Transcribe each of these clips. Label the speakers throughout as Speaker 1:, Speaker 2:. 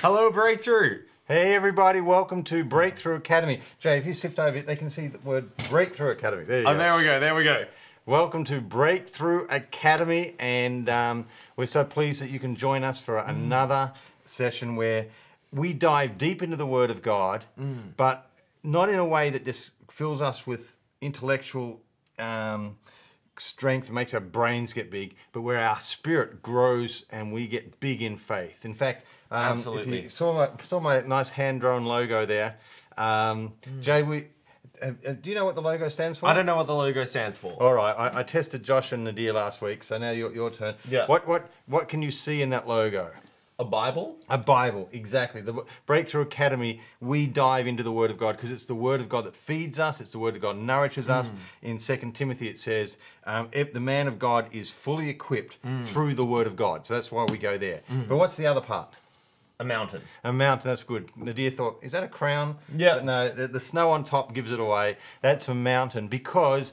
Speaker 1: Hello, Breakthrough.
Speaker 2: Hey everybody, welcome to Breakthrough Academy. Jay, if you sift over, they can see the word Breakthrough Academy. There you
Speaker 1: Oh,
Speaker 2: go.
Speaker 1: there we go. There we go.
Speaker 2: Welcome to Breakthrough Academy, and um, we're so pleased that you can join us for another session where we dive deep into the Word of God, but not in a way that just fills us with intellectual um, strength, makes our brains get big, but where our spirit grows and we get big in faith. In fact, um, if
Speaker 1: Absolutely.
Speaker 2: you saw my, saw my nice hand drawn logo there, um, Jay, we. Uh, uh, do you know what the logo stands for?
Speaker 1: I don't know what the logo stands for.
Speaker 2: All right, I, I tested Josh and Nadir last week, so now your, your turn.
Speaker 1: Yeah.
Speaker 2: What what what can you see in that logo?
Speaker 1: A Bible?
Speaker 2: A Bible, exactly. The Breakthrough Academy, we dive into the Word of God because it's the Word of God that feeds us. It's the Word of God that nourishes us. In Second Timothy, it says, um, if "the man of God is fully equipped through the Word of God." So that's why we go there. But what's the other part?
Speaker 1: A mountain.
Speaker 2: A mountain, that's good. Nadir thought, is that a crown?
Speaker 1: Yeah.
Speaker 2: But no, the, the snow on top gives it away. That's a mountain because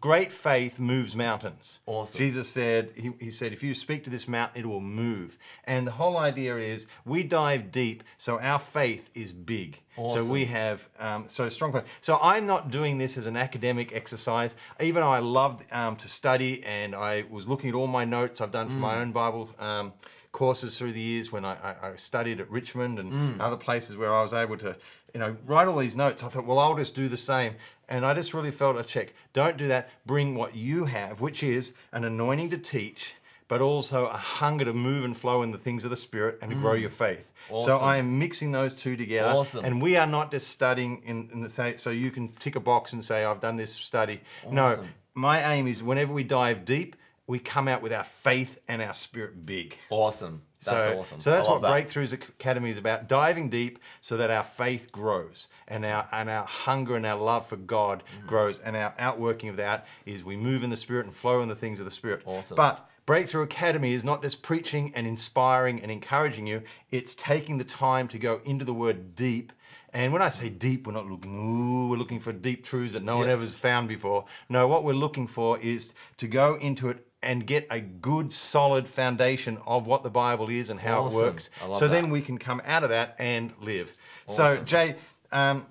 Speaker 2: great faith moves mountains.
Speaker 1: Awesome.
Speaker 2: Jesus said, he, he said, if you speak to this mountain, it will move. And the whole idea is we dive deep so our faith is big.
Speaker 1: Awesome.
Speaker 2: So we have um, so strong faith. So I'm not doing this as an academic exercise. Even though I loved um, to study and I was looking at all my notes I've done for
Speaker 1: Mm.
Speaker 2: my own Bible um, courses through the years when I, I, I studied at Richmond and
Speaker 1: Mm.
Speaker 2: other places where I was able to, you know, write all these notes. I thought, well, I'll just do the same. And I just really felt a check. Don't do that. Bring what you have, which is an anointing to teach, but also a hunger to move and flow in the things of the Spirit and to grow your faith. So
Speaker 1: Mm.
Speaker 2: I am mixing those two together.
Speaker 1: Awesome.
Speaker 2: And we are not just studying in, in the say, so you can tick a box and say, I've done this study. No, my aim is whenever we dive deep, we come out with our faith and our spirit big.
Speaker 1: Awesome. That's
Speaker 2: so,
Speaker 1: awesome.
Speaker 2: So that's what
Speaker 1: that.
Speaker 2: Breakthroughs Academy is about: diving deep so that our faith grows, and our and our hunger and our love for God
Speaker 1: Mm-hmm.
Speaker 2: grows, and our outworking of that is we move in the Spirit and flow in the things of the Spirit.
Speaker 1: Awesome.
Speaker 2: But Breakthrough Academy is not just preaching and inspiring and encouraging you; it's taking the time to go into the Word deep. And when I say deep, we're not looking, ooh, we're looking for deep truths that no one
Speaker 1: Yeah.
Speaker 2: ever's found before. No, what we're looking for is to go into it and get a good, solid foundation of what the Bible is and how
Speaker 1: Awesome.
Speaker 2: it works. So
Speaker 1: that.
Speaker 2: then we can come out of that and live. So, Jay, um,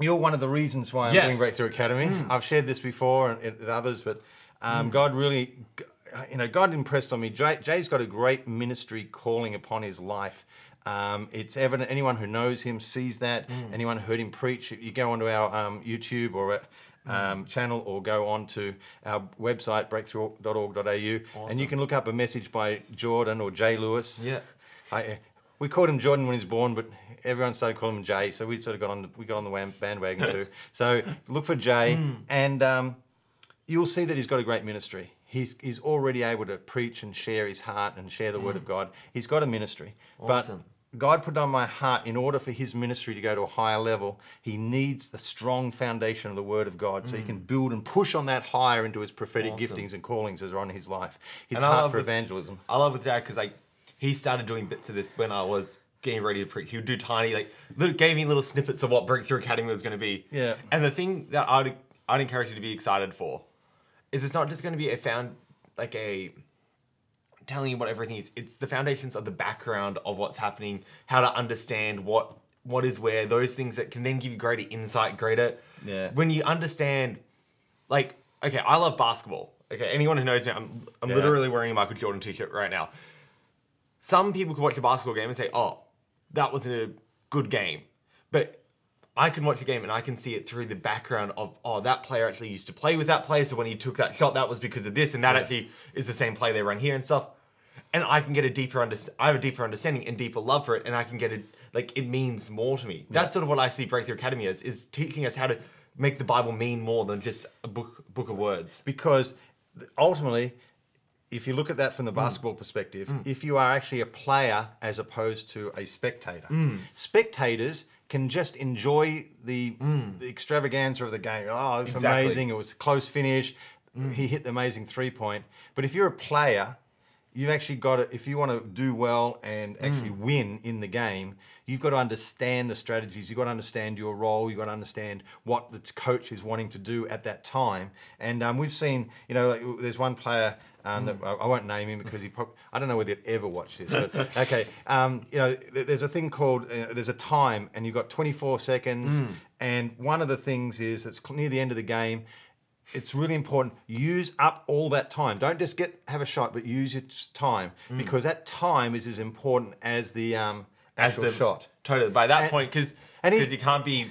Speaker 2: you're one of the reasons why I'm
Speaker 1: Yes.
Speaker 2: doing Breakthrough Academy. I've shared this before and, and with others, but um, God really, you know, God impressed on me. Jay, Jay's got a great ministry calling upon his life. Um, it's evident. Anyone who knows him sees that. Anyone who heard him preach. If you go onto our um, YouTube or um, channel or go on to our website breakthrough.org.au and you can look up a message by Jordan or Jay Lewis.
Speaker 1: Yeah.
Speaker 2: I, we called him Jordan when he was born, but everyone started calling him Jay, so we sort of got on the, we got on the bandwagon too. So look for Jay,
Speaker 1: Hmm.
Speaker 2: and um, you'll see that he's got a great ministry. He's he's already able to preach and share his heart and share the word of God. He's got a ministry,
Speaker 1: Hmm. Awesome.
Speaker 2: but God put on my heart in order for his ministry to go to a higher level, he needs the strong foundation of the word of God so he can mm. build and push on that higher into his prophetic.
Speaker 1: Awesome.
Speaker 2: giftings and callings that are on his life. His
Speaker 1: And
Speaker 2: heart for
Speaker 1: with-
Speaker 2: evangelism.
Speaker 1: I love with Dad because like he started doing bits of this when I was getting ready to preach. He would do tiny like little, gave me little snippets of what Breakthrough Academy was going to be.
Speaker 2: Yeah.
Speaker 1: And the thing that I'd I'd encourage you to be excited for is it's not just going to be a found like a telling you what everything is. It's the foundations of the background of what's happening, how to understand what what is where, those things that can then give you greater insight, greater.
Speaker 2: Yeah.
Speaker 1: When you understand, like, okay, I love basketball. Okay, anyone who knows me, I'm, I'm
Speaker 2: Yeah.
Speaker 1: literally wearing a Michael Jordan t-shirt right now. Some people can watch a basketball game and say, "Oh, that was a good game," but I can watch a game and I can see it through the background of, "Oh, that player actually used to play with that player, so when he took that shot, that was because of this, and that actually is the same play they run here and stuff." And I can get a deeper underst- I have a deeper understanding and deeper love for it, and I can get it like it means more to me. That's sort of what I see Breakthrough Academy as is teaching us how to make the Bible mean more than just a book book of words.
Speaker 2: because ultimately, if you look at that from
Speaker 1: Mm.
Speaker 2: the basketball perspective, if you are actually a player as opposed to a spectator,
Speaker 1: Mm.
Speaker 2: spectators can just enjoy the, the extravaganza of the game. Oh, it's
Speaker 1: Mm. Exactly. Mm.
Speaker 2: amazing! It was a close finish. He hit the amazing three point. But if you're a player, you've actually got to, if you want to do well and actually win in the game, you've got to understand the strategies. You've got to understand your role. You've got to understand what the coach is wanting to do at that time. And um, we've seen, you know, like, there's one player. Um, that, I I won't name him because he. Prob- I don't know whether he'd ever watch this, but okay. Um, you know, there's a thing called uh, there's a time, and you've got 24 seconds, and one of the things is it's near the end of the game it's really important use up all that time don't just get have a shot but use your time because that time is as important as the um
Speaker 1: As the
Speaker 2: shot
Speaker 1: Totally. By that
Speaker 2: And-
Speaker 1: point, because
Speaker 2: he-
Speaker 1: you can't be.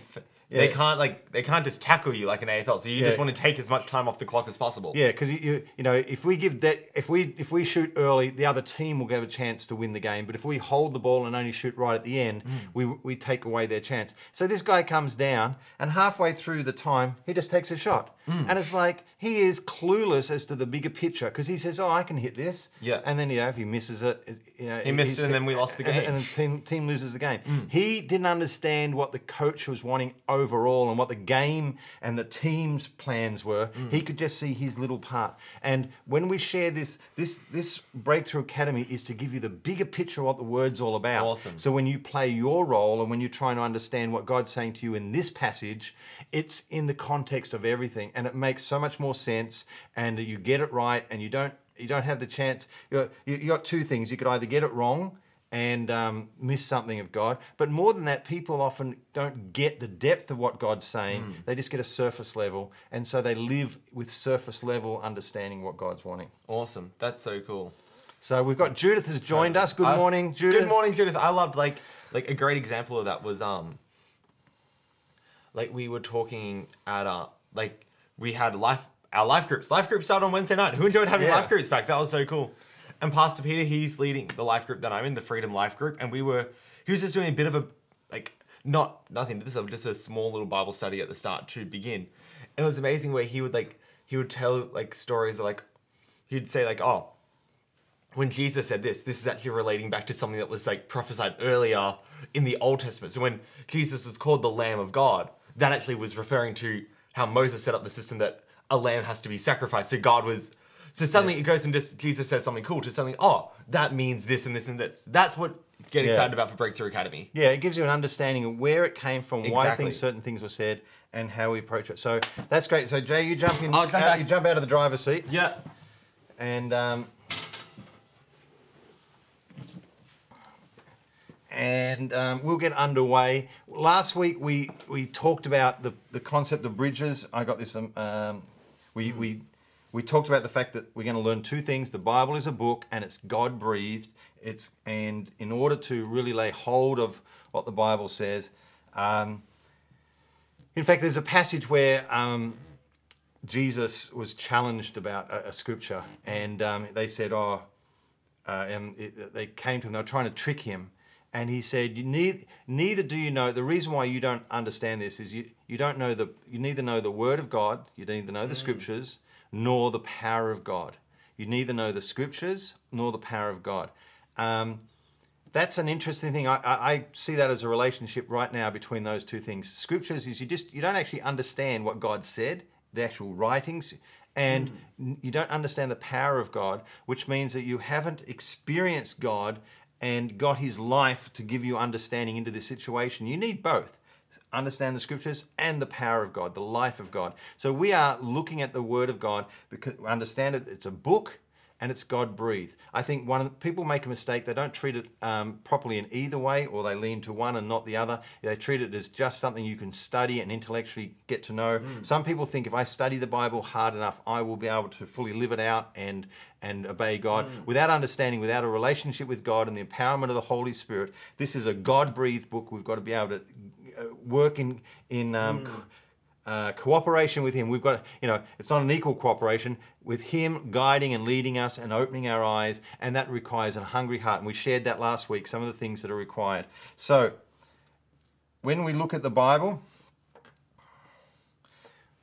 Speaker 1: They can't like they can't just tackle you like an AFL. So you
Speaker 2: Yeah.
Speaker 1: just want to take as much time off the clock as possible.
Speaker 2: yeah because you, you you know if we give that if we if we shoot early the other team will have a chance to win the game but if we hold the ball and only shoot right at the end mm. we we take away their chance so this guy comes down and halfway through the time he just takes a shot mm. and it's like he is clueless as to the bigger picture because he says oh i can hit this
Speaker 1: Yeah.
Speaker 2: and then you know if he misses it you know
Speaker 1: He missed it and then we lost the game.
Speaker 2: and the team, team loses the game. Mm. He didn't understand what the coach was wanting overall and what the game and the team's plans were. Mm. He could just see his little part. And when we share this, this this breakthrough academy is to give you the bigger picture of what the word's all about.
Speaker 1: Awesome.
Speaker 2: So when you play your role and when you're trying to understand what God's saying to you in this passage, it's in the context of everything, and it makes so much more sense. And you get it right, and you don't you don't have the chance. You got, you you got two things. You could either get it wrong and um, miss something of God, but more than that, people often don't get the depth of what God's saying. They just get a surface level, and so they live with surface level understanding what God's wanting.
Speaker 1: Awesome. That's so cool.
Speaker 2: So we've got Judith has joined us. Good
Speaker 1: I-
Speaker 2: morning, Judith.
Speaker 1: Good morning, Judith. I loved like like a great example of that was um like we were talking at uh like we had life our life groups. Life groups started on Wednesday night. Who enjoyed having
Speaker 2: Yeah.
Speaker 1: life groups back? That was so cool. And Pastor Peter, he's leading the life group that I'm in, the Freedom Life Group, and we were he was just doing a bit of a like not nothing. To this is just a small little Bible study at the start to begin, and it was amazing where he would like he would tell like stories of like he'd say like oh when Jesus said this, this is actually relating back to something that was like prophesied earlier in the Old Testament. So when Jesus was called the Lamb of God, that actually was referring to how Moses set up the system that a lamb has to be sacrificed. So God was. So suddenly it goes from just Jesus says something cool to something. Oh, that means this and this and this. That's what get
Speaker 2: Yeah.
Speaker 1: excited about for Breakthrough Academy.
Speaker 2: Yeah, it gives you an understanding of where it came from, why things, certain things were said, and how we approach it. So that's great. So Jay, you jump in.
Speaker 1: Jump
Speaker 2: out. You jump out of the driver's seat,
Speaker 1: Yeah.
Speaker 2: and um, and um, we'll get underway. Last week we we talked about the the concept of bridges. I got this. Um, um, we we. We talked about the fact that we're going to learn two things. The Bible is a book and it's God breathed. It's and in order to really lay hold of what the Bible says, um, in fact, there's a passage where um, Jesus was challenged about a, a scripture, and um, they said, "Oh," uh, and it, they came to him. They were trying to trick him, and he said, you neither, "Neither do you know." The reason why you don't understand this is you you don't know the you neither know the Word of God, you neither know the Scriptures, nor the power of God. You neither know the Scriptures nor the power of God. Um, that's an interesting thing. I, I, I see that as a relationship right now between those two things. Scriptures is you just you don't actually understand what God said, the actual writings, and n- you don't understand the power of God, which means that you haven't experienced God and got His life to give you understanding into this situation. You need both. Understand the scriptures and the power of God, the life of God. So we are looking at the Word of God because understand it. It's a book and it's God breathed. I think one people make a mistake. They don't treat it um, properly in either way, or they lean to one and not the other. They treat it as just something you can study and intellectually get to know. Some people think if I study the Bible hard enough, I will be able to fully live it out and and obey God without understanding, without a relationship with God and the empowerment of the Holy Spirit. This is a God breathed book. We've got to be able to uh, work in in. Um, co- uh, cooperation with him. We've got, you know, it's not an equal cooperation with him guiding and leading us and opening our eyes, and that requires a hungry heart. And we shared that last week, some of the things that are required. So, when we look at the Bible,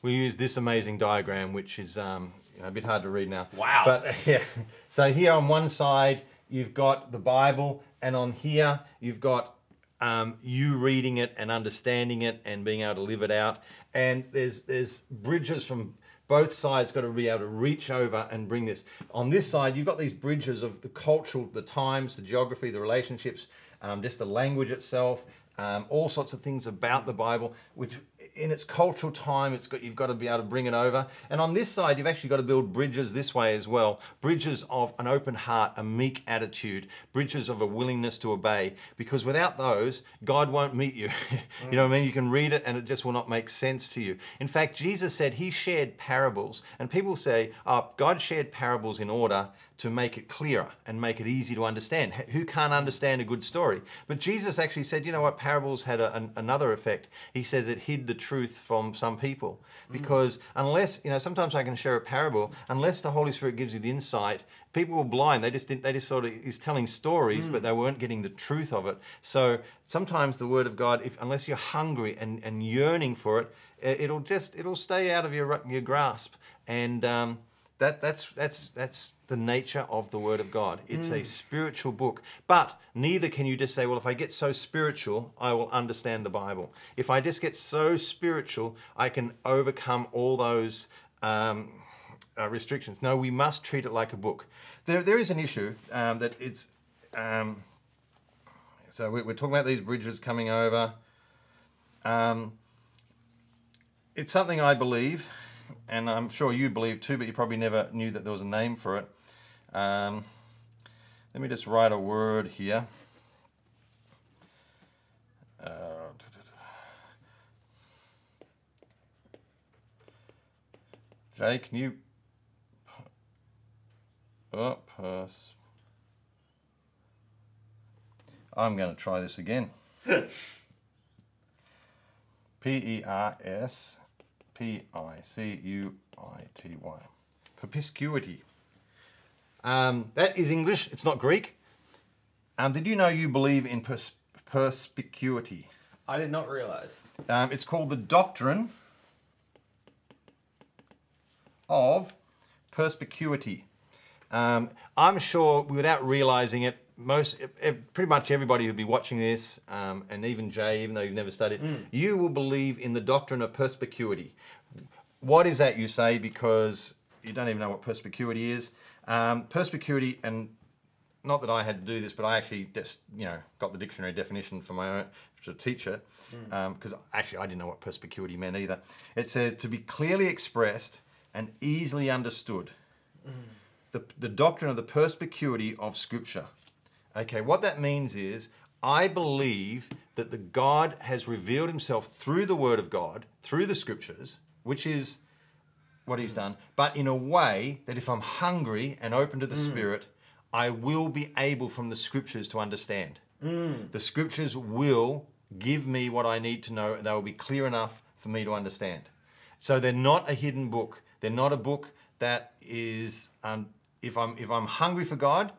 Speaker 2: we use this amazing diagram, which is um, you know, a bit hard to read now.
Speaker 1: Wow.
Speaker 2: But yeah, so here on one side you've got the Bible, and on here you've got um, you reading it and understanding it and being able to live it out. And there's there's bridges from both sides got to be able to reach over and bring this. On this side, you've got these bridges of the cultural, the times, the geography, the relationships, um, just the language itself, um, all sorts of things about the Bible, which in its cultural time, it's got you've got to be able to bring it over. And on this side, you've actually got to build bridges this way as well. Bridges of an open heart, a meek attitude, bridges of a willingness to obey. Because without those, God won't meet you. you know what I mean? You can read it and it just will not make sense to you. In fact, Jesus said he shared parables, and people say, oh, God shared parables in order to make it clearer and make it easy to understand. Who can't understand a good story? But Jesus actually said, you know what, parables had a, an, another effect. He says it hid the truth from some people. Because mm. unless, you know, sometimes I can share a parable, unless the Holy Spirit gives you the insight, people were blind. They just didn't, they just sort of, he's telling stories, mm. but they weren't getting the truth of it. So sometimes the Word of God, if unless you're hungry and, and yearning for it, it'll just, it'll stay out of your, your grasp. And, um, that, that's, that's, that's the nature of the Word of God. It's mm. a spiritual book. But neither can you just say, well, if I get so spiritual, I will understand the Bible. If I just get so spiritual, I can overcome all those um, uh, restrictions. No, we must treat it like a book. There, there is an issue um, that it's. Um, so we're, we're, talking about these bridges coming over. Um, it's something I believe and I'm sure you believe too, but you probably never knew that there was a name for it. Um, let me just write a word here. Uh, Jay, can you? Oh. I'm going to try this again. P E R S P-I-C-U-I-T-Y. Perspicuity. Um, that is English. It's not Greek. Um, did you know you believe in pers- perspicuity?
Speaker 3: I did not realize.
Speaker 2: Um, it's called the doctrine of perspicuity. Um, I'm sure, without realizing it, most pretty much everybody who'll be watching this, um, and even Jay, even though you've never studied, mm. you will believe in the doctrine of perspicuity. What is that, you say, because you don't even know what perspicuity is? Um, perspicuity, and not that I had to do this, but I actually just, you know, got the dictionary definition for my own to teach it, because mm. um, actually I didn't know what perspicuity meant either. It says to be clearly expressed and easily understood. Mm. The, the doctrine of the perspicuity of Scripture. Okay, what that means is I believe that the God has revealed himself through the word of God, through the scriptures, which is what he's done, but in a way that if I'm hungry and open to the mm. spirit, I will be able from the scriptures to understand. Mm. The scriptures will give me what I need to know, and they will be clear enough for me to understand. So they're not a hidden book. They're not a book that is um, if I'm if I'm hungry for God,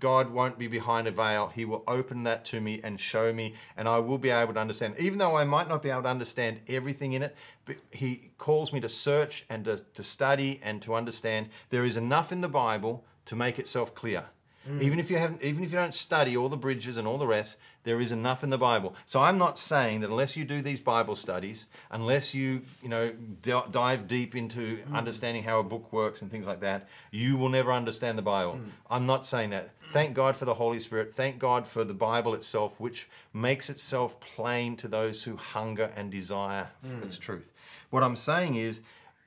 Speaker 2: God won't be behind a veil. He will open that to me and show me, and I will be able to understand. Even though I might not be able to understand everything in it, but He calls me to search and to, to study and to understand. There is enough in the Bible to make itself clear. Mm. Even if you haven't, even if you don't study all the bridges and all the rest, there is enough in the Bible. So I'm not saying that unless you do these Bible studies, unless you you know d- dive deep into mm. understanding how a book works and things like that, you will never understand the Bible. Mm. I'm not saying that. Thank God for the Holy Spirit. Thank God for the Bible itself, which makes itself plain to those who hunger and desire for mm. its truth. What I'm saying is,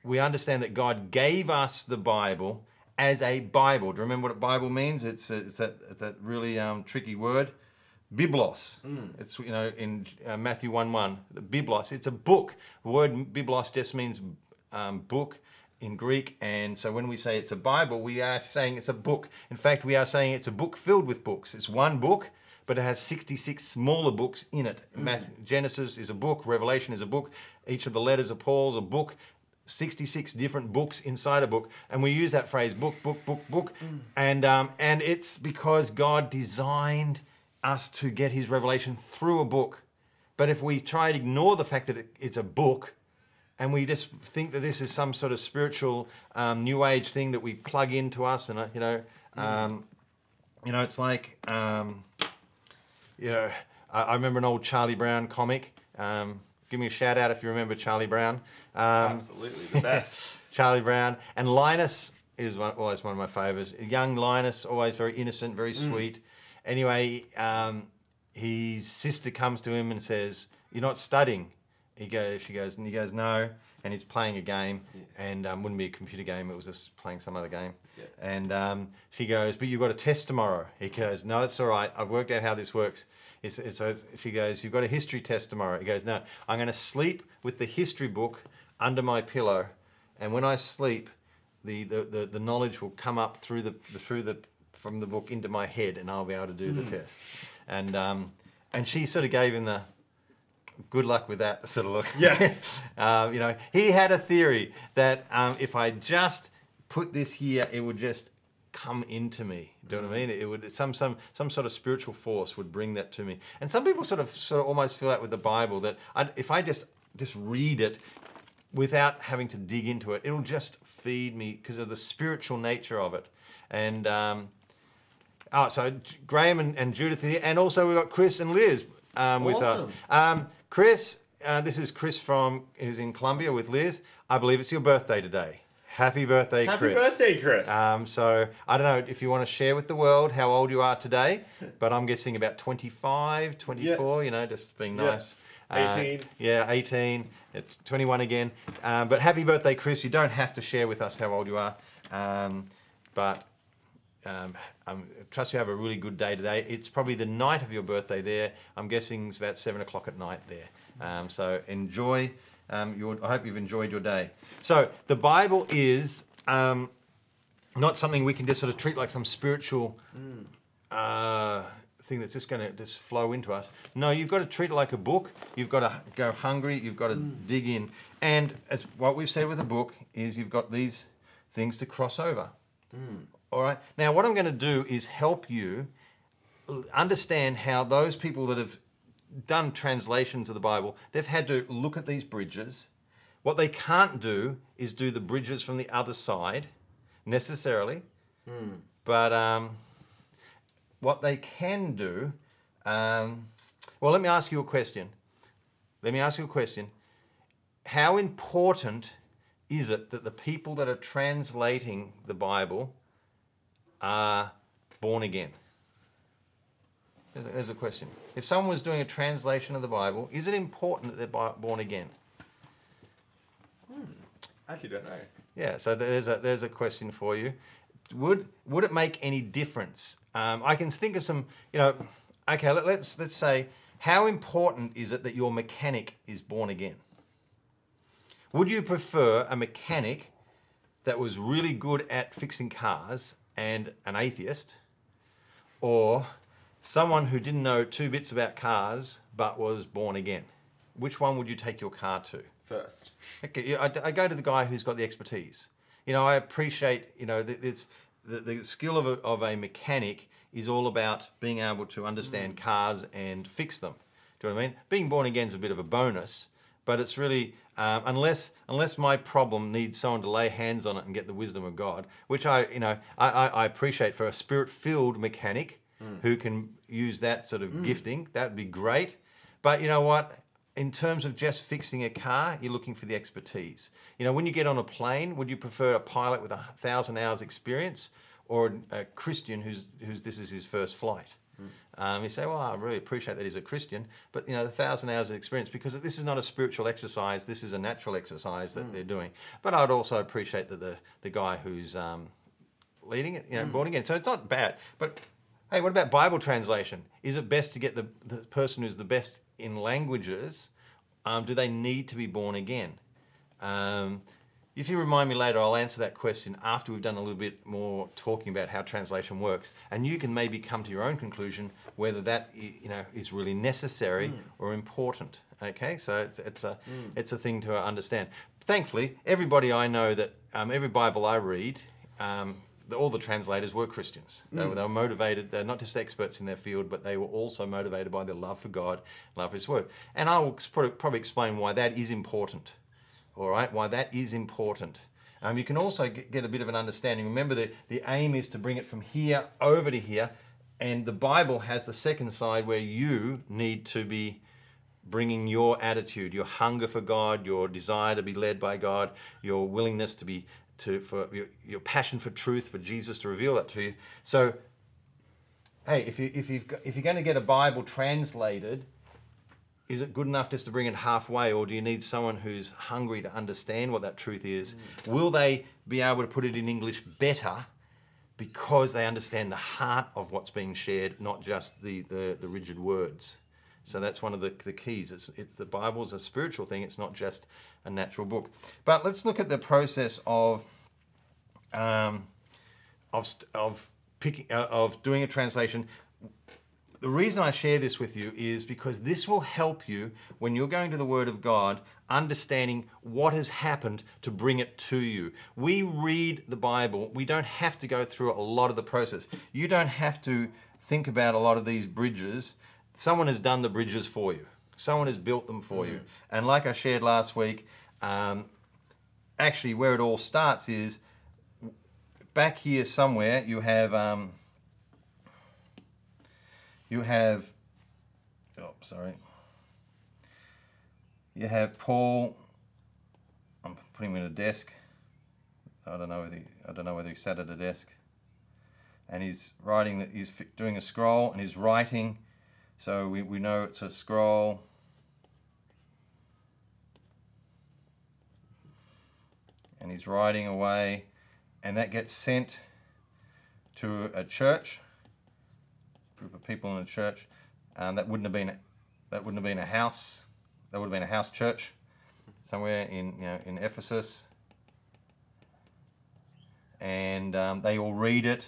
Speaker 2: we understand that God gave us the Bible as a Bible. Do you remember what a Bible means? It's, it's that, it's that really um, tricky word. Biblos. Mm. It's, you know, in uh, Matthew 1 1. The Biblos. It's a book. The word Biblos just means um, book in Greek. And so when we say it's a Bible, we are saying it's a book. In fact, we are saying it's a book filled with books. It's one book, but it has 66 smaller books in it. Mm. Genesis is a book, Revelation is a book, each of the letters of Paul's a book. 66 different books inside a book, and we use that phrase book, book, book, book, mm. and um, and it's because God designed us to get His revelation through a book. But if we try to ignore the fact that it, it's a book, and we just think that this is some sort of spiritual um, new age thing that we plug into us, and uh, you know, mm. um, you know, it's like, um, you know, I, I, remember an old Charlie Brown comic. Um, give me a shout out if you remember Charlie Brown. Um,
Speaker 3: Absolutely the best.
Speaker 2: Charlie Brown and Linus is one, always one of my favourites. Young Linus, always very innocent, very sweet. Anyway, um, his sister comes to him and says, "You're not studying." He goes, she goes, and he goes, "No." And he's playing a game, and um, wouldn't be a computer game. It was just playing some other game.
Speaker 3: Yeah.
Speaker 2: And um, she goes, "But you've got a test tomorrow." He goes, "No, it's all right. I've worked out how this works." It's, it's, so she goes, "You've got a history test tomorrow." He goes, "No, I'm going to sleep with the history book under my pillow, and when I sleep, the, the, the, the knowledge will come up through the, the through the from the book into my head, and I'll be able to do the test." And um, and she sort of gave him the good luck with that sort of look.
Speaker 3: Yeah.
Speaker 2: um, you know, he had a theory that um, if I just put this here, it would just come into me. Do you know what I mean? It would some some some sort of spiritual force would bring that to me. And some people sort of sort of almost feel that with the Bible that i if I just just read it without having to dig into it, it'll just feed me because of the spiritual nature of it. And um, Oh, so Graham and, and Judith here, and also we've got Chris and Liz um, with
Speaker 3: Awesome.
Speaker 2: us. Um, Chris, uh, this is Chris from who's in Colombia with Liz. I believe it's your birthday today. Happy birthday,
Speaker 3: Happy
Speaker 2: Chris.
Speaker 3: Happy birthday, Chris.
Speaker 2: Um, so I don't know if you want to share with the world how old you are today, but I'm guessing about 25, 24. You know, just being
Speaker 3: Yeah.
Speaker 2: Uh,
Speaker 3: 18.
Speaker 2: yeah, 18. It's 21 again. Um, but happy birthday, Chris. You don't have to share with us how old you are, um, but um, I trust you have a really good day today. It's probably the night of your birthday there. I'm guessing it's about seven o'clock at night there. Um, so enjoy. Um, your, I hope you've enjoyed your day. So the Bible is um, not something we can just sort of treat like some spiritual uh, thing that's just going to just flow into us. No, you've got to treat it like a book. You've got to go hungry. You've got to mm. dig in. And as what we've said with a book is you've got these things to cross over. Mm. All right. Now, what I'm going to do is help you understand how those people that have done translations of the Bible, they've had to look at these bridges. What they can't do is do the bridges from the other side necessarily. Mm. But um, what they can do, um, well, let me ask you a question. Let me ask you a question. How important is it that the people that are translating the Bible are born again? There's a- question. If someone was doing a translation of the Bible, is it important that they're born again?
Speaker 3: I actually don't know.
Speaker 2: Yeah, so there's a there's a question for you. Would would it make any difference? Um, I can think of some, you know. Okay, let, let's let's say how important is it that your mechanic is born again? Would you prefer a mechanic that was really good at fixing cars and an atheist, or someone who didn't know two bits about cars but was born again? Which one would you take your car to?
Speaker 3: First.
Speaker 2: Okay, I, I go to the guy who's got the expertise. You know, I appreciate, you know, that it's the, the skill of a, of a mechanic is all about being able to understand mm. cars and fix them. Do you know what I mean? Being born again is a bit of a bonus, but it's really um, unless unless my problem needs someone to lay hands on it and get the wisdom of God, which I you know I, I, I appreciate for a spirit filled mechanic mm. who can use that sort of mm. gifting. That'd be great. But you know what? In terms of just fixing a car, you're looking for the expertise. You know, when you get on a plane, would you prefer a pilot with a thousand hours experience or a Christian who's, who's this is his first flight? Um, you say, well, I really appreciate that he's a Christian, but you know, the thousand hours of experience because this is not a spiritual exercise. This is a natural exercise that they're doing. But I'd also appreciate that the the guy who's um, leading it, you know, born again. So it's not bad. But hey, what about Bible translation? Is it best to get the, the person who's the best in languages? Um, do they need to be born again? Um, if you remind me later, I'll answer that question after we've done a little bit more talking about how translation works, and you can maybe come to your own conclusion whether that you know is really necessary or important. Okay, so it's, it's a it's a thing to understand. Thankfully, everybody I know that um, every Bible I read. Um, the, all the translators were Christians. They, were, they were motivated. They're not just experts in their field, but they were also motivated by their love for God, love for His Word. And I will probably explain why that is important all right, why that is important. Um, you can also get, get a bit of an understanding. Remember, the, the aim is to bring it from here over to here, and the Bible has the second side where you need to be bringing your attitude, your hunger for God, your desire to be led by God, your willingness to be to for your, your passion for truth, for Jesus to reveal that to you. So, hey, if you if you've got, if you're going to get a Bible translated, is it good enough just to bring it halfway, or do you need someone who's hungry to understand what that truth is? Mm. Will they be able to put it in English better? because they understand the heart of what's being shared, not just the, the, the rigid words. So that's one of the, the keys. It's, it's the Bible's a spiritual thing. It's not just a natural book. But let's look at the process of um, of of picking uh, of doing a translation. The reason I share this with you is because this will help you when you're going to the Word of God, understanding what has happened to bring it to you. We read the Bible, we don't have to go through a lot of the process. You don't have to think about a lot of these bridges. Someone has done the bridges for you, someone has built them for you. And like I shared last week, um, actually, where it all starts is back here somewhere, you have. Um, you have, oh, sorry. You have Paul. I'm putting him in a desk. I don't know whether he, I don't know whether he sat at a desk. And he's writing that he's doing a scroll and he's writing, so we, we know it's a scroll. And he's writing away, and that gets sent to a church group of people in a church. Um, that wouldn't have been that wouldn't have been a house. That would have been a house church somewhere in you know in Ephesus. And um, they all read it,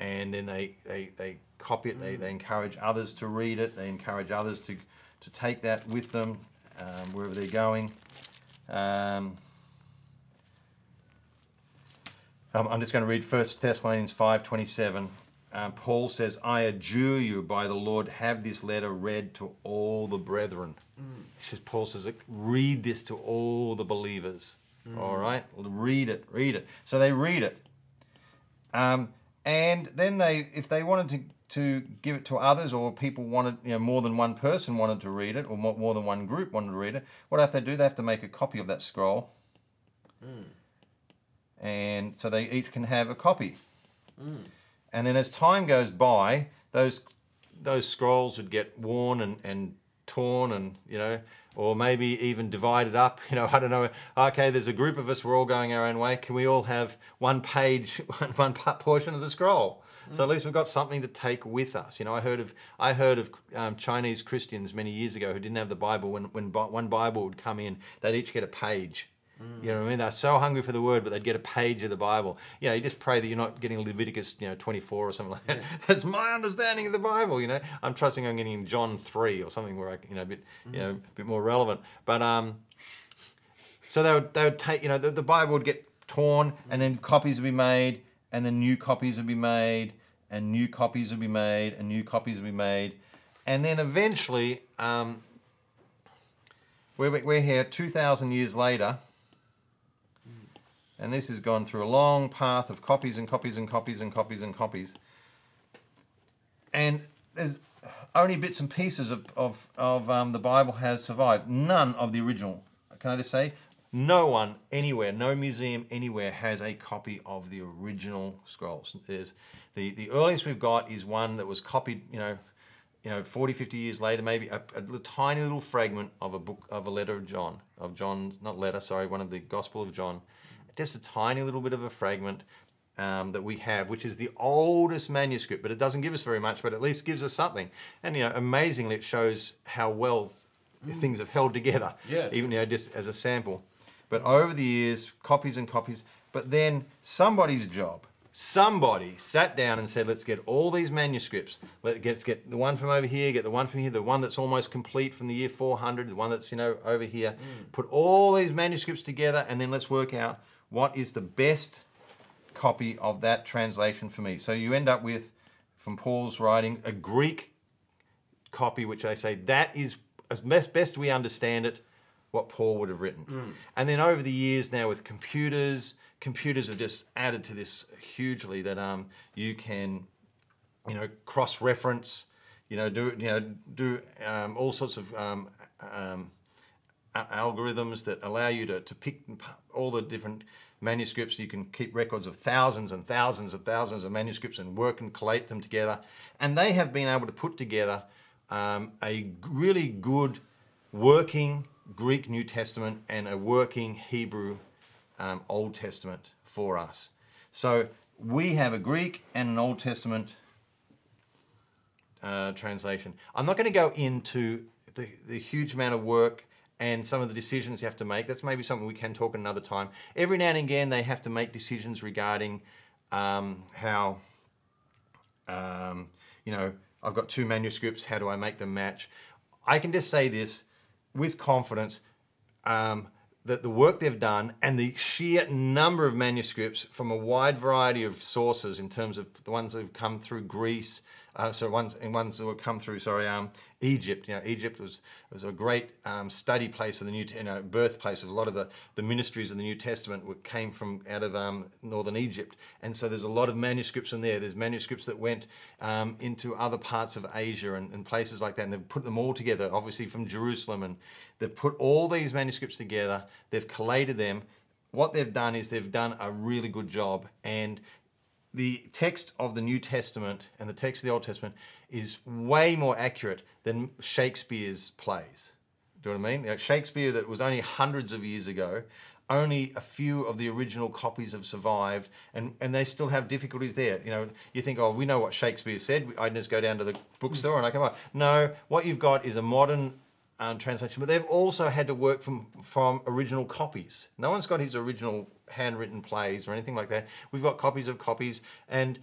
Speaker 2: and then they, they, they copy it. They, they encourage others to read it. They encourage others to to take that with them um, wherever they're going. Um, um, I'm just going to read 1 Thessalonians 5:27. Um, Paul says, "I adjure you by the Lord, have this letter read to all the brethren." He says, Paul says, "Read this to all the believers." All right, read it, read it. So they read it, um, and then they, if they wanted to to give it to others, or people wanted, you know, more than one person wanted to read it, or more, more than one group wanted to read it, what have they do? They have to make a copy of that scroll and so they each can have a copy. And then as time goes by, those those scrolls would get worn and, and torn and you know or maybe even divided up you know i don't know. Okay there's a group of us we're all going our own way. Can we all have one page one, one portion of the scroll? So at least we've got something to take with us. You know i heard of i heard of um, chinese christians many years ago who didn't have the bible when, when one bible would come in they'd each get a page you know what I mean? They're so hungry for the word, but they'd get a page of the Bible. You know, you just pray that you're not getting Leviticus, you know, 24 or something like that. That's my understanding of the Bible. You know, I'm trusting I'm getting John 3 or something where I, you know, a bit, you know, a bit more relevant. But um, so they would they would take, you know, the, the Bible would get torn, and then copies would be made, and then new copies would be made, and new copies would be made, and new copies would be made, and then eventually, um, we're, we're here 2,000 years later and this has gone through a long path of copies and copies and copies and copies and copies. And there's only bits and pieces of, of, of um, the Bible has survived. None of the original. Can I just say? No one anywhere, no museum anywhere has a copy of the original scrolls. There's the, the earliest we've got is one that was copied, you know, you know, 40, 50 years later, maybe a, a little, tiny little fragment of a book of a letter of John, of John's, not letter, sorry, one of the Gospel of John. Just a tiny little bit of a fragment um, that we have, which is the oldest manuscript, but it doesn't give us very much, but at least gives us something. And, you know, amazingly, it shows how well things have held together,
Speaker 3: Yeah.
Speaker 2: even, you know, just as a sample. But over the years, copies and copies, but then somebody's job somebody sat down and said, let's get all these manuscripts. Let, let's get the one from over here, get the one from here, the one that's almost complete from the year 400, the one that's, you know, over here. Put all these manuscripts together and then let's work out what is the best copy of that translation for me. So you end up with, from Paul's writing, a Greek copy, which they say that is, as best, best we understand it, what Paul would have written. And then over the years now with computers, computers have just added to this hugely that um, you can, you know, cross-reference, you know, do you know do um, all sorts of um, um, algorithms that allow you to, to pick all the different manuscripts. You can keep records of thousands and thousands and thousands of manuscripts and work and collate them together. And they have been able to put together um, a really good working Greek New Testament and a working Hebrew um, Old Testament for us. So we have a Greek and an Old Testament uh, translation. I'm not going to go into the, the huge amount of work and some of the decisions you have to make. That's maybe something we can talk another time. Every now and again, they have to make decisions regarding um, how, um, you know, I've got two manuscripts. How do I make them match? I can just say this with confidence um, that the work they've done and the sheer number of manuscripts from a wide variety of sources in terms of the ones that have come through Greece, uh, so ones and ones that have come through, sorry, um, Egypt. You know, Egypt was was a great um, study place of the new, you know, birthplace of a lot of the, the ministries of the New Testament were, came from out of um, northern Egypt, and so there's a lot of manuscripts in there. There's manuscripts that went um, into other parts of Asia and, and places like that, and they've put them all together, obviously from Jerusalem, and they've put all these manuscripts together. They've collated them. What they've done is they've done a really good job, and the text of the New Testament and the text of the Old Testament is way more accurate than Shakespeare's plays. Do you know what I mean? Shakespeare, that was only hundreds of years ago, only a few of the original copies have survived, and, and they still have difficulties there. You know, you think, oh, we know what Shakespeare said. I just go down to the bookstore and I come up. No, what you've got is a modern um, translation, but they've also had to work from from original copies. No one's got his original handwritten plays or anything like that. We've got copies of copies, and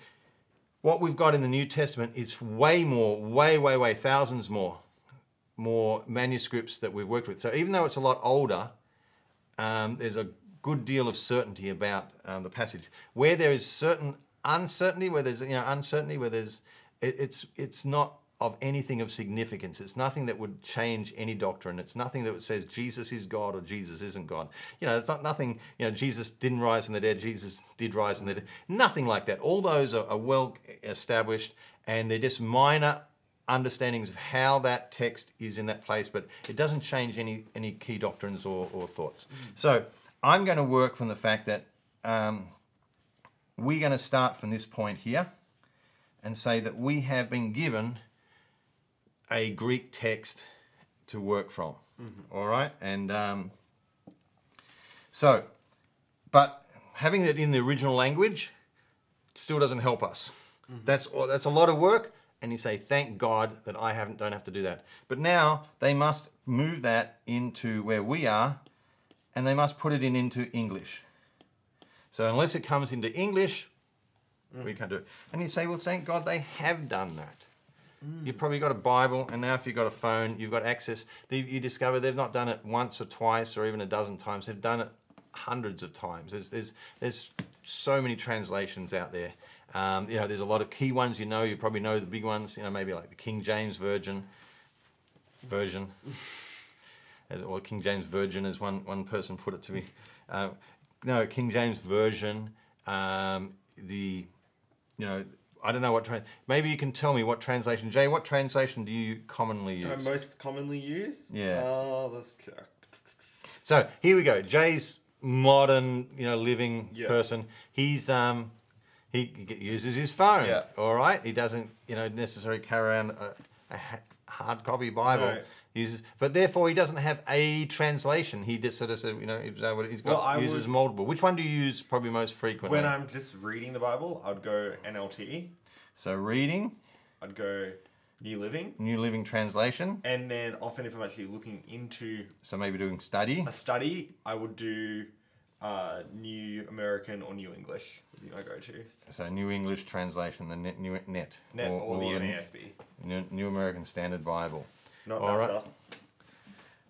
Speaker 2: what we've got in the New Testament is way more, way, way, way, thousands more, more manuscripts that we've worked with. So even though it's a lot older, um, there's a good deal of certainty about um, the passage. Where there is certain uncertainty, where there's you know uncertainty, where there's it, it's it's not of anything of significance. It's nothing that would change any doctrine. It's nothing that says Jesus is God or Jesus isn't God. You know, it's not nothing. You know, Jesus didn't rise from the dead. Jesus did rise from the dead. Nothing like that. All those are, are well established, and they're just minor understandings of how that text is in that place, but it doesn't change any any key doctrines or, or thoughts. So I'm going to work from the fact that um, we're going to start from this point here and say that we have been given a Greek text to work from. Mm-hmm. All right, and um, so, but having it in the original language still doesn't help us. Mm-hmm. That's that's a lot of work, and you say, "Thank God that I haven't don't have to do that." But now they must move that into where we are, and they must put it in into English. So unless it comes into English, we mm. can't do it. And you say, "Well, thank God they have done that." You've probably got a Bible, and now if you've got a phone, you've got access. You discover they've not done it once or twice or even a dozen times. They've done it hundreds of times. There's there's there's so many translations out there. Um, you know, there's a lot of key ones. You know, you probably know the big ones. You know, maybe like the King James Virgin version, as or King James Virgin, as one one person put it to me. Uh, no, King James Version. Um, the you know, I don't know what. Tra- maybe you can tell me what translation. Jay, what translation do you commonly
Speaker 1: I
Speaker 2: use?
Speaker 1: most commonly use.
Speaker 2: Yeah.
Speaker 1: Uh, let's check.
Speaker 2: So here we go. Jay's modern, you know, living
Speaker 1: Yeah.
Speaker 2: person. He's um, he uses his phone.
Speaker 3: Yeah.
Speaker 2: All right. He doesn't, you know, necessarily carry around a, a hard copy Bible.
Speaker 1: No.
Speaker 2: Uses, but therefore he doesn't have a translation. He just sort of said, you know, he's got
Speaker 1: Well, I
Speaker 2: uses
Speaker 1: would-
Speaker 2: multiple. Which one do you use probably most frequently?
Speaker 1: When I'm just reading the Bible, I'd go NLT.
Speaker 2: so reading,
Speaker 1: I'd go New Living.
Speaker 2: New Living Translation.
Speaker 1: And then often if I'm actually looking into
Speaker 2: So maybe doing study.
Speaker 1: a study, I would do uh, New American or New English would be my go-to.
Speaker 2: So New English Translation, the net, new net,
Speaker 1: Net or, the NASB.
Speaker 2: New, New American Standard Bible.
Speaker 1: Not
Speaker 2: All right.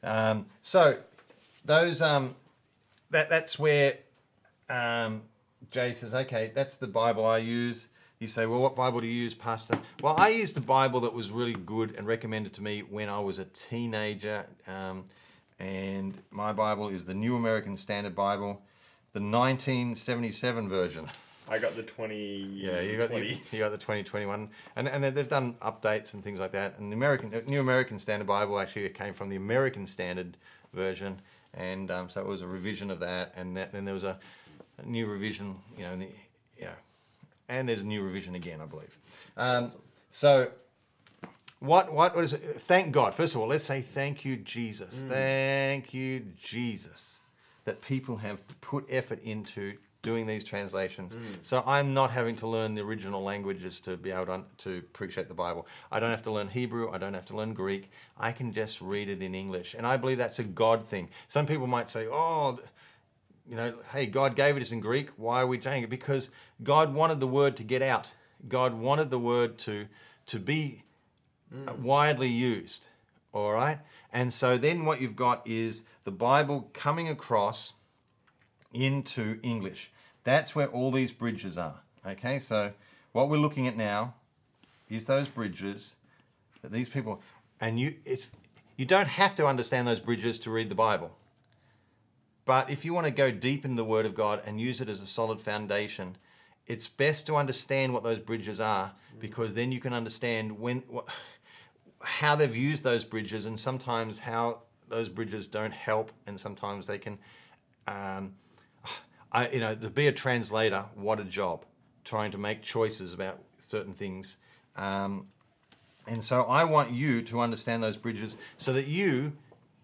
Speaker 2: Um, so those um, that that's where um, Jay says, okay, that's the Bible I use. You say, well, what Bible do you use, Pastor? Well, I used the Bible that was really good and recommended to me when I was a teenager. Um, and my Bible is the New American Standard Bible, the 1977 version.
Speaker 1: I got the 20.
Speaker 2: Yeah, you got
Speaker 1: 20.
Speaker 2: you, you got the 2021, and and they- they've done updates and things like that. And the American uh, New American Standard Bible actually came from the American Standard version, and um, so it was a revision of that. And that, then there was a, a new revision, you know, the, you know, and there's a new revision again, I believe. Um, so. What, what what is it? Thank God. First of all, let's say thank you, Jesus. Thank you, Jesus, that people have put effort into doing these translations. So I'm not having to learn the original languages to be able to, to appreciate the Bible. I don't have to learn Hebrew. I don't have to learn Greek. I can just read it in English. And I believe that's a God thing. Some people might say, oh, you know, hey, God gave it us in Greek. Why are we changing it? Because God wanted the word to get out. God wanted the word to to be uh, widely used. All right, and so then what you've got is the Bible coming across into English. That's where all these bridges are. Okay, so what we're looking at now is those bridges that these people, and you, if you don't have to understand those bridges to read the Bible. But if you want to go deep into the Word of God and use it as a solid foundation, it's best to understand what those bridges are because then you can understand when how they've used those bridges and sometimes how those bridges don't help and sometimes they can um, I, you know to be a translator what a job trying to make choices about certain things um, and so I want you to understand those bridges so that you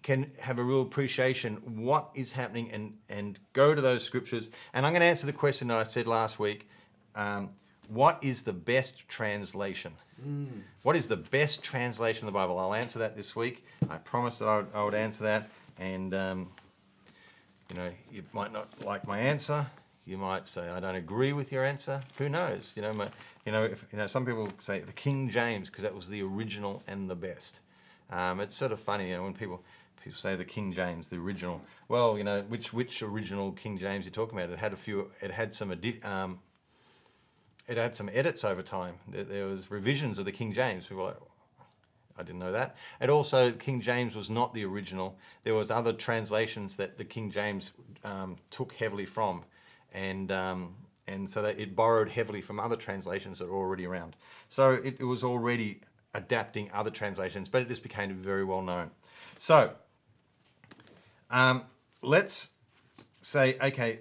Speaker 2: can have a real appreciation what is happening and and go to those scriptures. And I'm going to answer the question that I said last week. Um, what is the best translation? What is the best translation of the Bible? I'll answer that this week. I promised that I would, I would answer that. And um, you know, you might not like my answer. You might say I don't agree with your answer. Who knows? You know, my, you know, if, you know, some people say the King James because that was the original and the best. Um, it's sort of funny, you know, when people people say the King James, the original. Well, you know, which which original King James you're talking about? It had a few. It had some um, it had some edits over time. There, was revisions of the King James. People were like, I didn't know that. And also, King James was not the original. There was other translations that the King James um, took heavily from, and um, and so that it borrowed heavily from other translations that were already around. So it, it was already adapting other translations, but it just became very well known. So um, let's say, okay,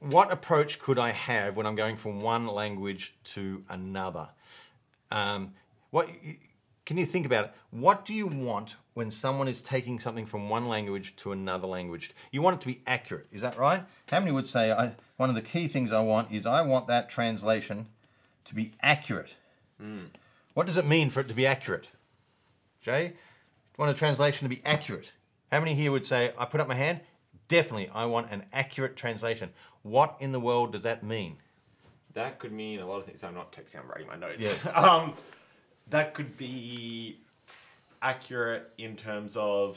Speaker 2: what approach could I have when I'm going from one language to another? Um, what can you think about it? What do you want when someone is taking something from one language to another language? You want it to be accurate, is that right? How many would say I, one of the key things I want is I want that translation to be accurate? What does it mean for it to be accurate? Jay, you want a translation to be accurate? How many here would say, I put up my hand? Definitely, I want an accurate translation. What in the world does that mean?
Speaker 3: That could mean a lot of things. I'm not texting, I'm writing my notes. um, that could be accurate in terms of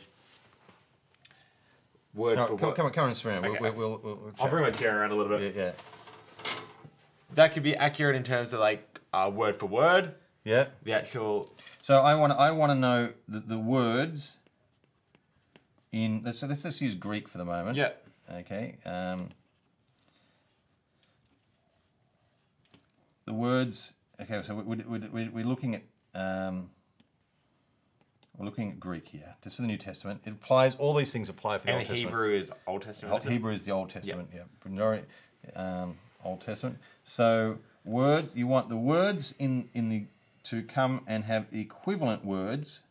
Speaker 3: word
Speaker 2: No,
Speaker 3: for
Speaker 2: come,
Speaker 3: word.
Speaker 2: come on, come on, Serena.
Speaker 3: Okay.
Speaker 2: we'll, we'll, we'll, we'll
Speaker 3: I'll bring my chair around a little bit.
Speaker 2: yeah, yeah.
Speaker 3: That could be accurate in terms of like uh, word for word.
Speaker 2: Yeah.
Speaker 3: The actual
Speaker 2: So I want I want to know the, the words in let's let's just use Greek for the moment.
Speaker 3: yeah.
Speaker 2: Okay. Um, the words. Okay. So we, we, we, we're looking at um, we're looking at Greek here, just for the New Testament. It applies. All these things apply for the
Speaker 3: And
Speaker 2: Old Testament.
Speaker 3: Hebrew is Old Testament.
Speaker 2: Old
Speaker 3: isn't it?
Speaker 2: Hebrew is the Old Testament, yeah. Um, Old Testament. So words, you want the words in in the to come and have equivalent words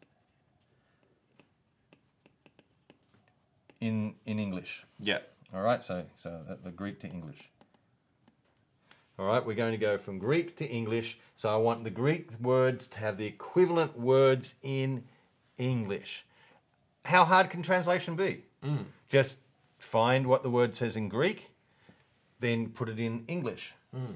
Speaker 2: in in English.
Speaker 3: Yeah.
Speaker 2: All right, so so that, the Greek to English. All right, we're going to go from Greek to English. So I want the Greek words to have the equivalent words in English. How hard can translation be? Mm. Just find what the word says in Greek, then put it in English. Mm.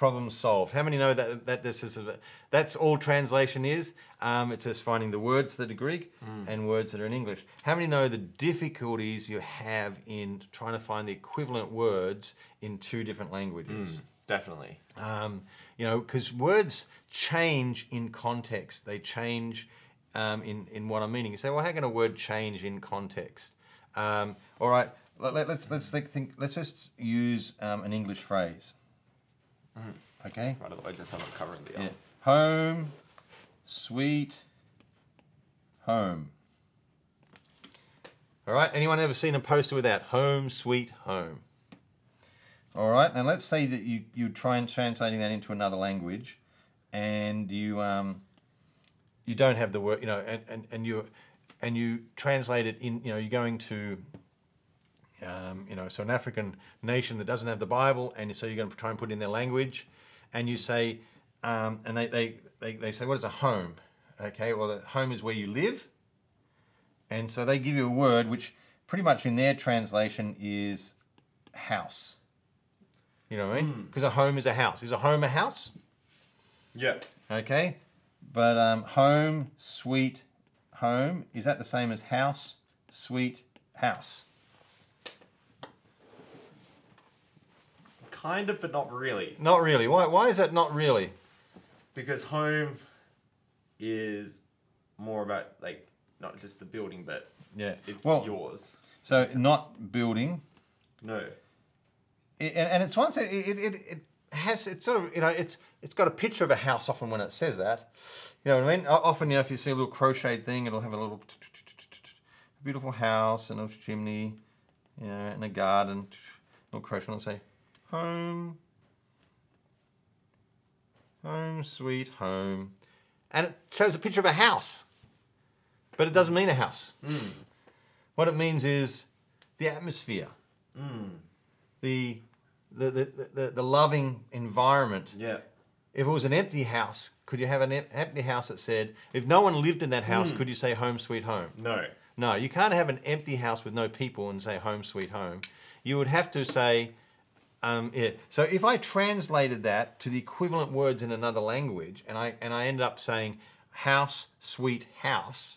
Speaker 2: Problem solved. How many know that that this is a, that's all translation is? Um, it's just finding the words that are Greek and words that are in English. How many know the difficulties you have in trying to find the equivalent words in two different languages?
Speaker 3: Definitely.
Speaker 2: Um, you know, because words change in context. They change um, in in what I'm meaning. You say, well, how can a word change in context? Um, all right, let, us let's let's think, think. Let's just use um, an English phrase. Okay.
Speaker 3: Right, otherwise just I'm not covering the.
Speaker 2: Yeah. Home, sweet home. All right. Anyone ever seen a poster without? Home, sweet home. All right. Now let's say that you you try and translating that into another language, and you um you don't have the word you know and and, and you and you translate it in you know you're going to um, you know, so an African nation that doesn't have the Bible, and so you're going to try and put it in their language, and you say, um, and they, they, they, they say, what is a home? Okay, well, the home is where you live, and so they give you a word which pretty much in their translation is house. You know what I mean? Because a home is a house. Is a home a house?
Speaker 1: Yeah.
Speaker 2: Okay, but um, home, sweet home, is that the same as house, sweet house?
Speaker 1: Kind of, but not really.
Speaker 2: Not really. Why, why is that not really?
Speaker 1: Because home is more about like not just the building, but
Speaker 2: Yeah.
Speaker 1: it's
Speaker 2: well,
Speaker 1: yours.
Speaker 2: so not building,
Speaker 1: No.
Speaker 2: it, and, and it's once it, it, it, it has it's sort of you know it's it's got a picture of a house often when it says that. You know what I mean? Often you know if you see a little crocheted thing, it'll have a little beautiful house and a chimney, you know, and a garden, little crochet, and it'll say home, home, sweet home, and it shows a picture of a house, but it doesn't mean a house. Hmm. What it means is the atmosphere, hmm. the, the, the, the, the loving environment.
Speaker 1: Yeah.
Speaker 2: If it was an empty house, could you have an empty house that said, if no one lived in that house, hmm. could you say home sweet home?
Speaker 1: No.
Speaker 2: No, you can't have an empty house with no people and say home sweet home. You would have to say, um, yeah. So if I translated that to the equivalent words in another language, and I and I ended up saying house sweet house,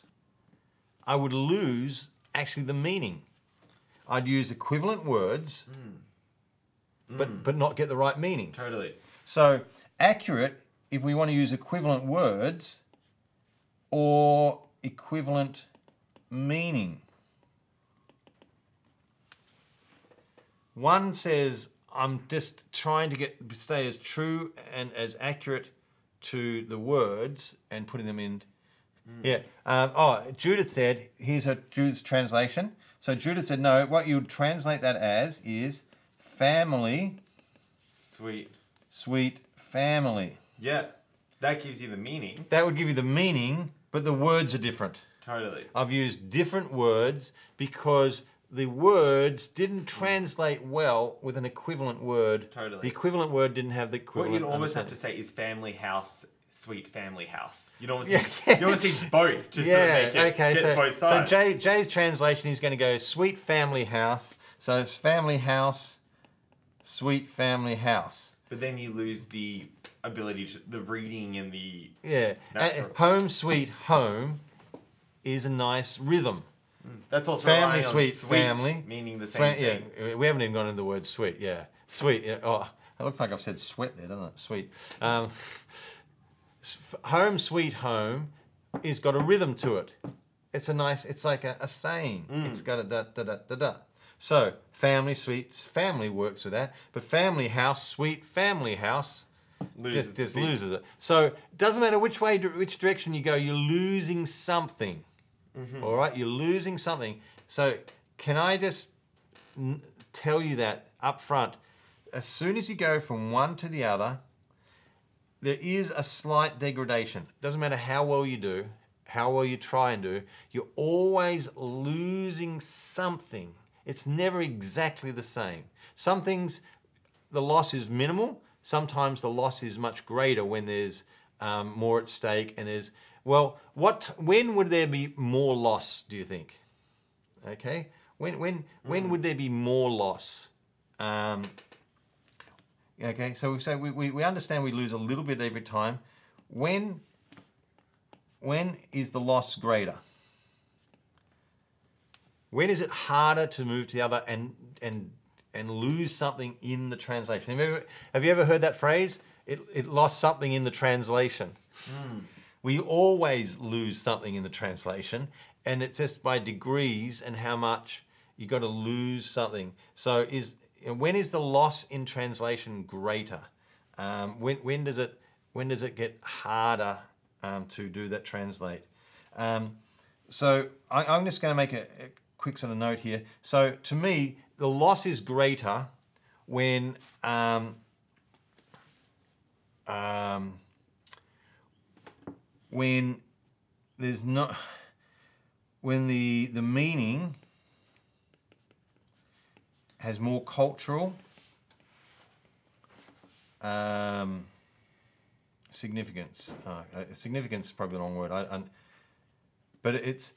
Speaker 2: I would lose actually the meaning. I'd use equivalent words, but but not get the right meaning.
Speaker 1: Totally.
Speaker 2: So accurate, if we want to use equivalent words or equivalent meaning. One says, I'm just trying to get stay as true and as accurate to the words and putting them in. Yeah. Um, oh, Judith said, here's a Judith's translation. So Judith said, no, what you translate that as is family,
Speaker 1: Sweet.
Speaker 2: sweet family.
Speaker 1: Yeah. That gives you the meaning.
Speaker 2: That would give you the meaning, but the words are different.
Speaker 1: Totally.
Speaker 2: I've used different words because the words didn't translate well with an equivalent word.
Speaker 1: Totally.
Speaker 2: The equivalent word didn't have the
Speaker 1: What
Speaker 2: equivalent.
Speaker 1: you'd almost have to say is family house, sweet family house. You'd almost
Speaker 2: Yeah.
Speaker 1: see, you almost see both. Just of
Speaker 2: yeah.
Speaker 1: make it,
Speaker 2: okay.
Speaker 1: get
Speaker 2: So,
Speaker 1: both
Speaker 2: so. Jay, Jay's translation is going to go sweet family house. So it's family house, sweet family house.
Speaker 1: but then you lose the ability to the reading and the
Speaker 2: Yeah. Home sweet home is a nice rhythm.
Speaker 1: That's also
Speaker 2: family sweet,
Speaker 1: sweet,
Speaker 2: family
Speaker 1: meaning the same thing.
Speaker 2: yeah, we haven't even gone into the word sweet. Yeah, sweet. Yeah. Oh, it looks like I've said sweat there, doesn't it? Sweet. Um, home sweet home is got a rhythm to it. It's a nice. It's like a, a saying. It's got a da da da da da. So family sweet family works with that, but family house sweet family house
Speaker 1: Loses
Speaker 2: just, just loses it. So it doesn't matter which way, which direction you go, you're losing something.
Speaker 1: Mm-hmm.
Speaker 2: All right, you're losing something. So can I just n- tell you that up front? As soon as you go from one to the other, there is a slight degradation. It doesn't matter how well you do, how well you try and do, you're always losing something. It's never exactly the same. Some things, the loss is minimal. Sometimes the loss is much greater when there's um, more at stake and there's, well, what, when would there be more loss, do you think? Okay? When, when, when would there be more loss? Um, Okay, so we say we, we, we understand we lose a little bit every time. When when is the loss greater? When is it harder to move to the other and and and lose something in the translation? Have you ever, have you ever heard that phrase? It, it lost something in the translation. We always lose something in the translation, and it's just by degrees and how much you got to lose something. So is when is the loss in translation greater? Um, when, when does it when does it get harder um, to do that translate? Um, so I, I'm just going to make a, a quick sort of note here. So to me, the loss is greater when um, um, when there's not when the the meaning has more cultural um, significance. Uh, uh, significance is probably the wrong word. I, I, but it's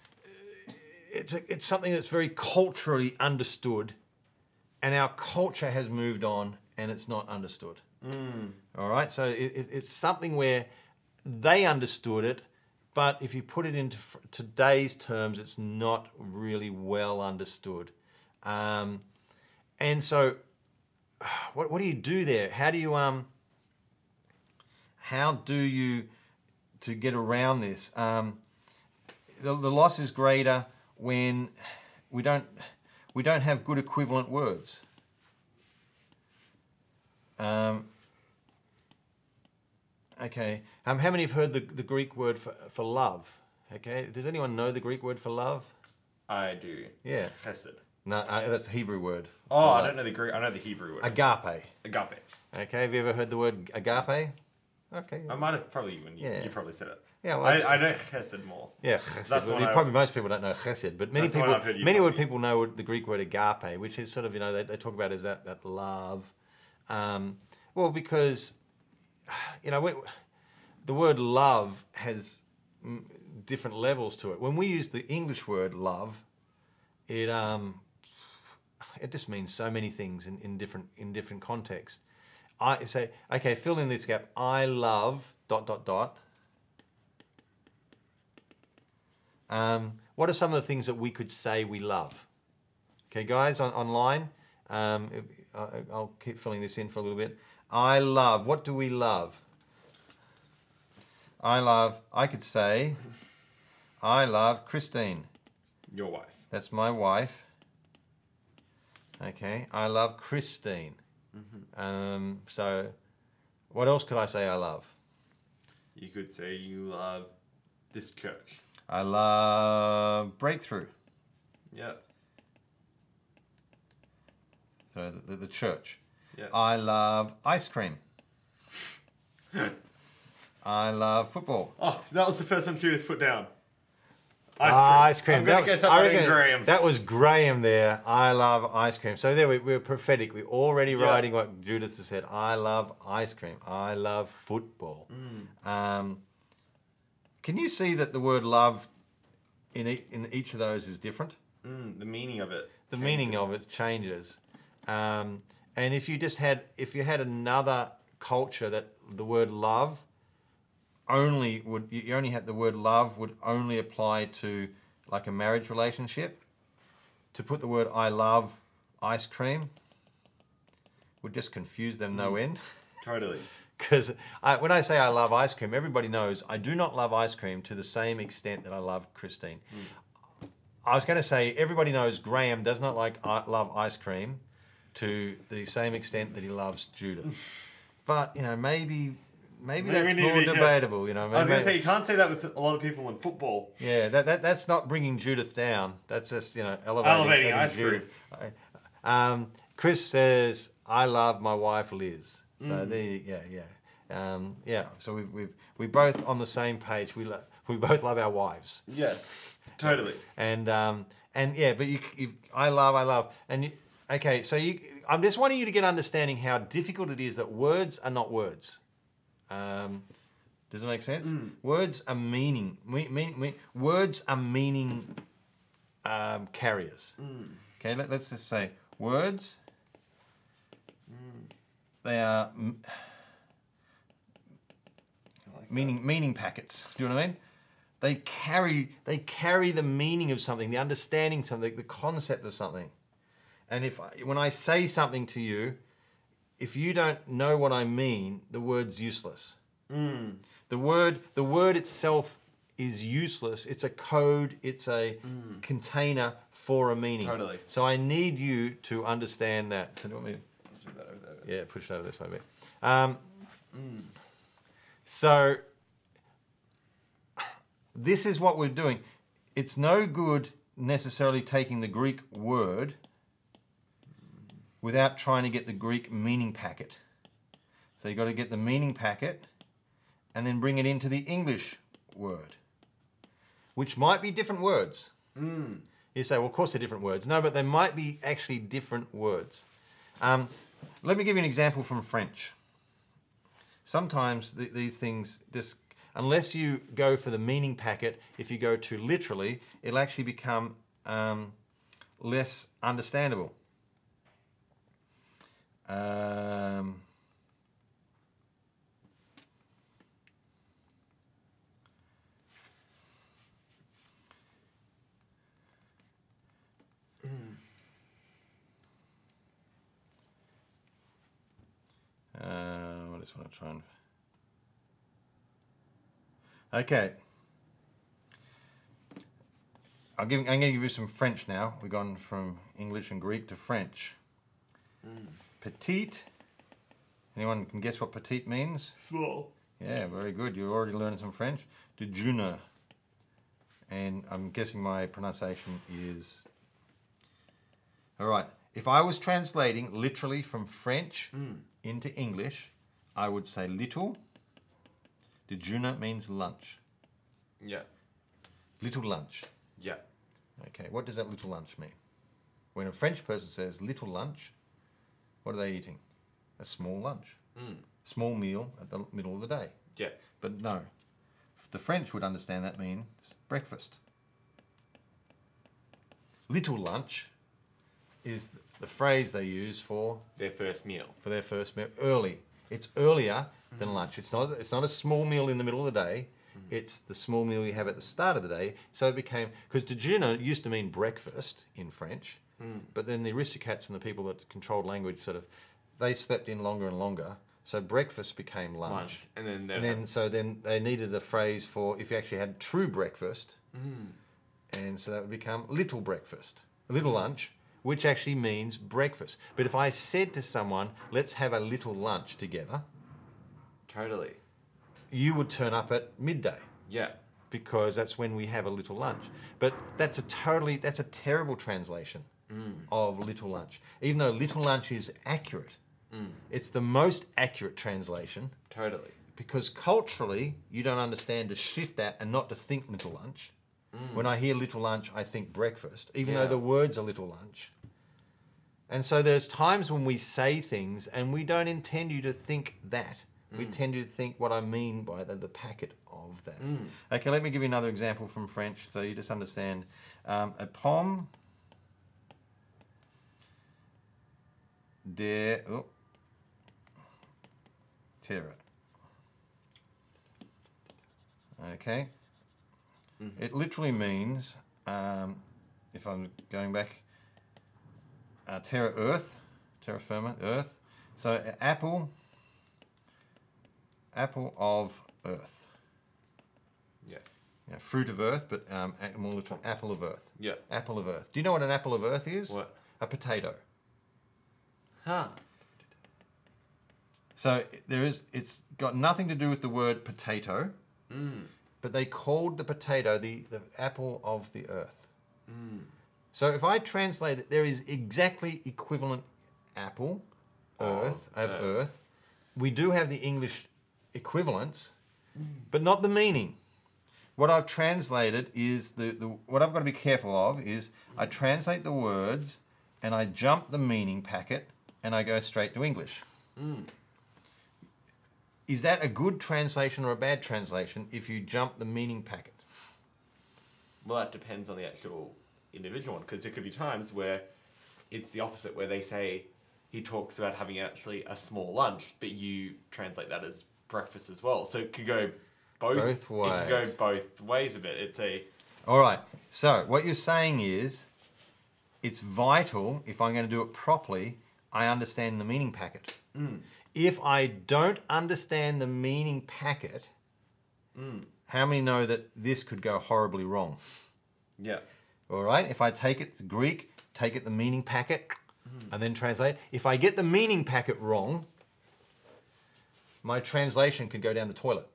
Speaker 2: it's a, it's something that's very culturally understood, and our culture has moved on, and it's not understood. All right, so it, it, it's something where they understood it, but if you put it into today's terms, it's not really well understood. Um, and so, what, what do you do there? How do you um? How do you to get around this? Um, the, the loss is greater when we don't we don't have good equivalent words. Um, okay. Um, how many have heard the, the Greek word for, for love? Okay. Does anyone know the Greek word for love?
Speaker 1: I do.
Speaker 2: Yeah.
Speaker 1: Chesed.
Speaker 2: No, uh, that's a Hebrew word.
Speaker 1: Oh, I don't know the Greek. I know the Hebrew word.
Speaker 2: Agape.
Speaker 1: Agape.
Speaker 2: Okay. Have you ever heard the word agape? Okay.
Speaker 1: I might have probably even. you,
Speaker 2: Yeah.
Speaker 1: you probably said it.
Speaker 2: Yeah, well,
Speaker 1: I, I know chesed more.
Speaker 2: Yeah, chesed.
Speaker 1: That's
Speaker 2: Well, probably most people don't know chesed, but many
Speaker 1: That's the one
Speaker 2: people,
Speaker 1: I've heard you
Speaker 2: many would people know the Greek word agape, which is sort of you know they, they talk about as that that love. Um, well, because you know we, the word love has different levels to it. When we use the English word love, it um, it just means so many things in, in different in different contexts. I say, okay, fill in this gap. I love dot dot dot. Um, what are some of the things that we could say we love? Okay, guys, on, online, um, I- I'll keep filling this in for a little bit. I love. What do we love? I love. I could say, I love Christine.
Speaker 1: Your wife.
Speaker 2: That's my wife. Okay, I love Christine. Mhm. Um, so, what else could I say I love?
Speaker 1: You could say you love this church.
Speaker 2: I love Breakthrough.
Speaker 1: Yep.
Speaker 2: So the, the, the church.
Speaker 1: Yep.
Speaker 2: I love ice cream. I love football.
Speaker 1: oh, that was the first one Judith put down.
Speaker 2: Ah, Ice cream.
Speaker 1: I'm gonna
Speaker 2: That-
Speaker 1: guess that
Speaker 2: I reckon
Speaker 1: Graham.
Speaker 2: That was Graham there. I love ice cream. So there we, we're prophetic. We're already
Speaker 1: Yeah.
Speaker 2: writing what Judith has said. I love ice cream. I love football.
Speaker 1: Mm.
Speaker 2: Um, can you see that the word love in, e- in each of those is different?
Speaker 1: Mm, the meaning of it.
Speaker 2: the meaning of it changes. Um, and if you just had, if you had another culture that the word love only would, you only had the word love would only apply to like a marriage relationship. To put the word I love ice cream would just confuse them no mm. end.
Speaker 1: Totally.
Speaker 2: Because I, when I say I love ice cream, everybody knows I do not love ice cream to the same extent that I love Christine. Mm. I was going to say everybody knows Graham does not like I love ice cream to the same extent that he loves Judith. but you know, maybe maybe,
Speaker 1: Maybe
Speaker 2: that's
Speaker 1: to
Speaker 2: more debatable. You know,
Speaker 1: I was gonna say you can't say that with a lot of people in football.
Speaker 2: yeah, that, that that's not bringing Judith down. That's just you know elevating,
Speaker 1: Elevating ice cream.
Speaker 2: Um, Chris says, "I love my wife Liz." So
Speaker 1: Mm.
Speaker 2: there, you, yeah, yeah, um, yeah. So we've we've we both on the same page. We lo- we both love our wives,
Speaker 1: Yes. Totally.
Speaker 2: and um, and yeah. But you, you I love, I love, and you, okay. So you, I'm just wanting you to get understanding how difficult it is that words are not words. Um, does it make sense? Words are meaning. Me, me, me, words are meaning um, carriers. Okay, let, us just say words. They are
Speaker 1: like
Speaker 2: meaning meaning packets. Do you know what I mean? They carry they carry the meaning of something, the understanding of something, the concept of something. And if I, when I say something to you, if you don't know what I mean, the word's useless.
Speaker 1: Mm.
Speaker 2: The word the word itself is useless. It's a code. It's a container for a meaning.
Speaker 1: Totally.
Speaker 2: So I need you to understand that. So do you want me? to-
Speaker 1: Let's move that over there.
Speaker 2: yeah, push it over this way a bit. Um, So this is what we're doing. It's no good necessarily taking the Greek word without trying to get the Greek meaning packet. So you've got to get the meaning packet and then bring it into the English word, which might be different words. You say, well, of course they're different words. No, but they might be actually different words. Um, let me give you an example from French. Sometimes th- these things just, unless you go for the meaning packet, if you go too literally, it'll actually become um, less understandable. Um, Uh, I just want to try and. Okay. I'll give, I'm going to give you some French now. We've gone from English and Greek to French. Petite. Anyone can guess what petite means?
Speaker 1: Small.
Speaker 2: Yeah, very good. You're already learning some French. Déjeuner. And I'm guessing my pronunciation is. All right. If I was translating literally from French hmm. into English, I would say little. Déjeuner means lunch.
Speaker 3: Yeah.
Speaker 2: Little lunch.
Speaker 3: Yeah.
Speaker 2: Okay, what does that little lunch mean? When a French person says little lunch, what are they eating? A small lunch.
Speaker 3: Mm.
Speaker 2: Small meal at the middle of the day.
Speaker 3: Yeah.
Speaker 2: But no, the French would understand that means breakfast. Little lunch is the phrase they use for,
Speaker 3: Their first meal.
Speaker 2: for their first meal. Early. It's earlier than lunch. It's not. It's not a small meal in the middle of the day. It's the small meal you have at the start of the day. So it became because déjeuner used to mean breakfast in French, Mm. but then the aristocrats and the people that controlled language sort of they slept in longer and longer. So breakfast became lunch.
Speaker 3: Lunch. And then
Speaker 2: And then, so then they needed a phrase for if you actually had true breakfast, mm. and so that would become little breakfast, little lunch, which actually means breakfast. But if I said to someone, "Let's have a little lunch together,"
Speaker 3: Totally.
Speaker 2: you would turn up at midday
Speaker 3: Yeah.
Speaker 2: because that's when we have a little lunch. But that's a totally that's a terrible translation Mm. of little lunch. Even though little lunch is accurate, mm. it's the most accurate translation
Speaker 3: Totally.
Speaker 2: because culturally you don't understand to shift that and not to think little lunch. Mm. When I hear little lunch, I think breakfast, even
Speaker 3: Yeah.
Speaker 2: though the words are little lunch. And so there's times when we say things and we don't intend you to think that. We tend to think what I mean by the, the packet of that. Okay, let me give you another example from French so you just understand. Um, a pomme de oh, terre. Okay. It literally means, um, if I'm going back, uh, terra earth, terra firma, earth. So a- apple, apple of earth.
Speaker 3: Yeah.
Speaker 2: You know, fruit of earth, but um, more literal, apple of earth.
Speaker 3: Yeah.
Speaker 2: Apple of earth. Do you know what an apple of earth is?
Speaker 3: What?
Speaker 2: A potato.
Speaker 3: Huh.
Speaker 2: So there is. It's got nothing to do with the word potato,
Speaker 3: Mm.
Speaker 2: but they called the potato the, the apple of the earth.
Speaker 3: Mm.
Speaker 2: So if I translate it, there is exactly equivalent apple, earth of
Speaker 3: earth.
Speaker 2: earth. We do have the English equivalents, but not the meaning. What I've translated is the, the what I've got to be careful of is I translate the words and I jump the meaning packet and I go straight to English. Hmm. Is that a good translation or a bad translation if you jump the meaning packet?
Speaker 3: Well, that depends on the actual individual one, because there could be times where it's the opposite, where they say he talks about having actually a small lunch, but you translate that as breakfast as well. So it could go both.
Speaker 2: Both ways.
Speaker 3: It could go both ways a bit. It's a
Speaker 2: All right. So what you're saying is, it's vital if I'm going to do it properly, I understand the meaning packet. Mm. If I don't understand the meaning packet, mm. how many know that this could go horribly wrong?
Speaker 3: yeah.
Speaker 2: All right. If I take it to Greek, take it the meaning packet, mm. and then translate. If I get the meaning packet wrong, my translation could go down the toilet.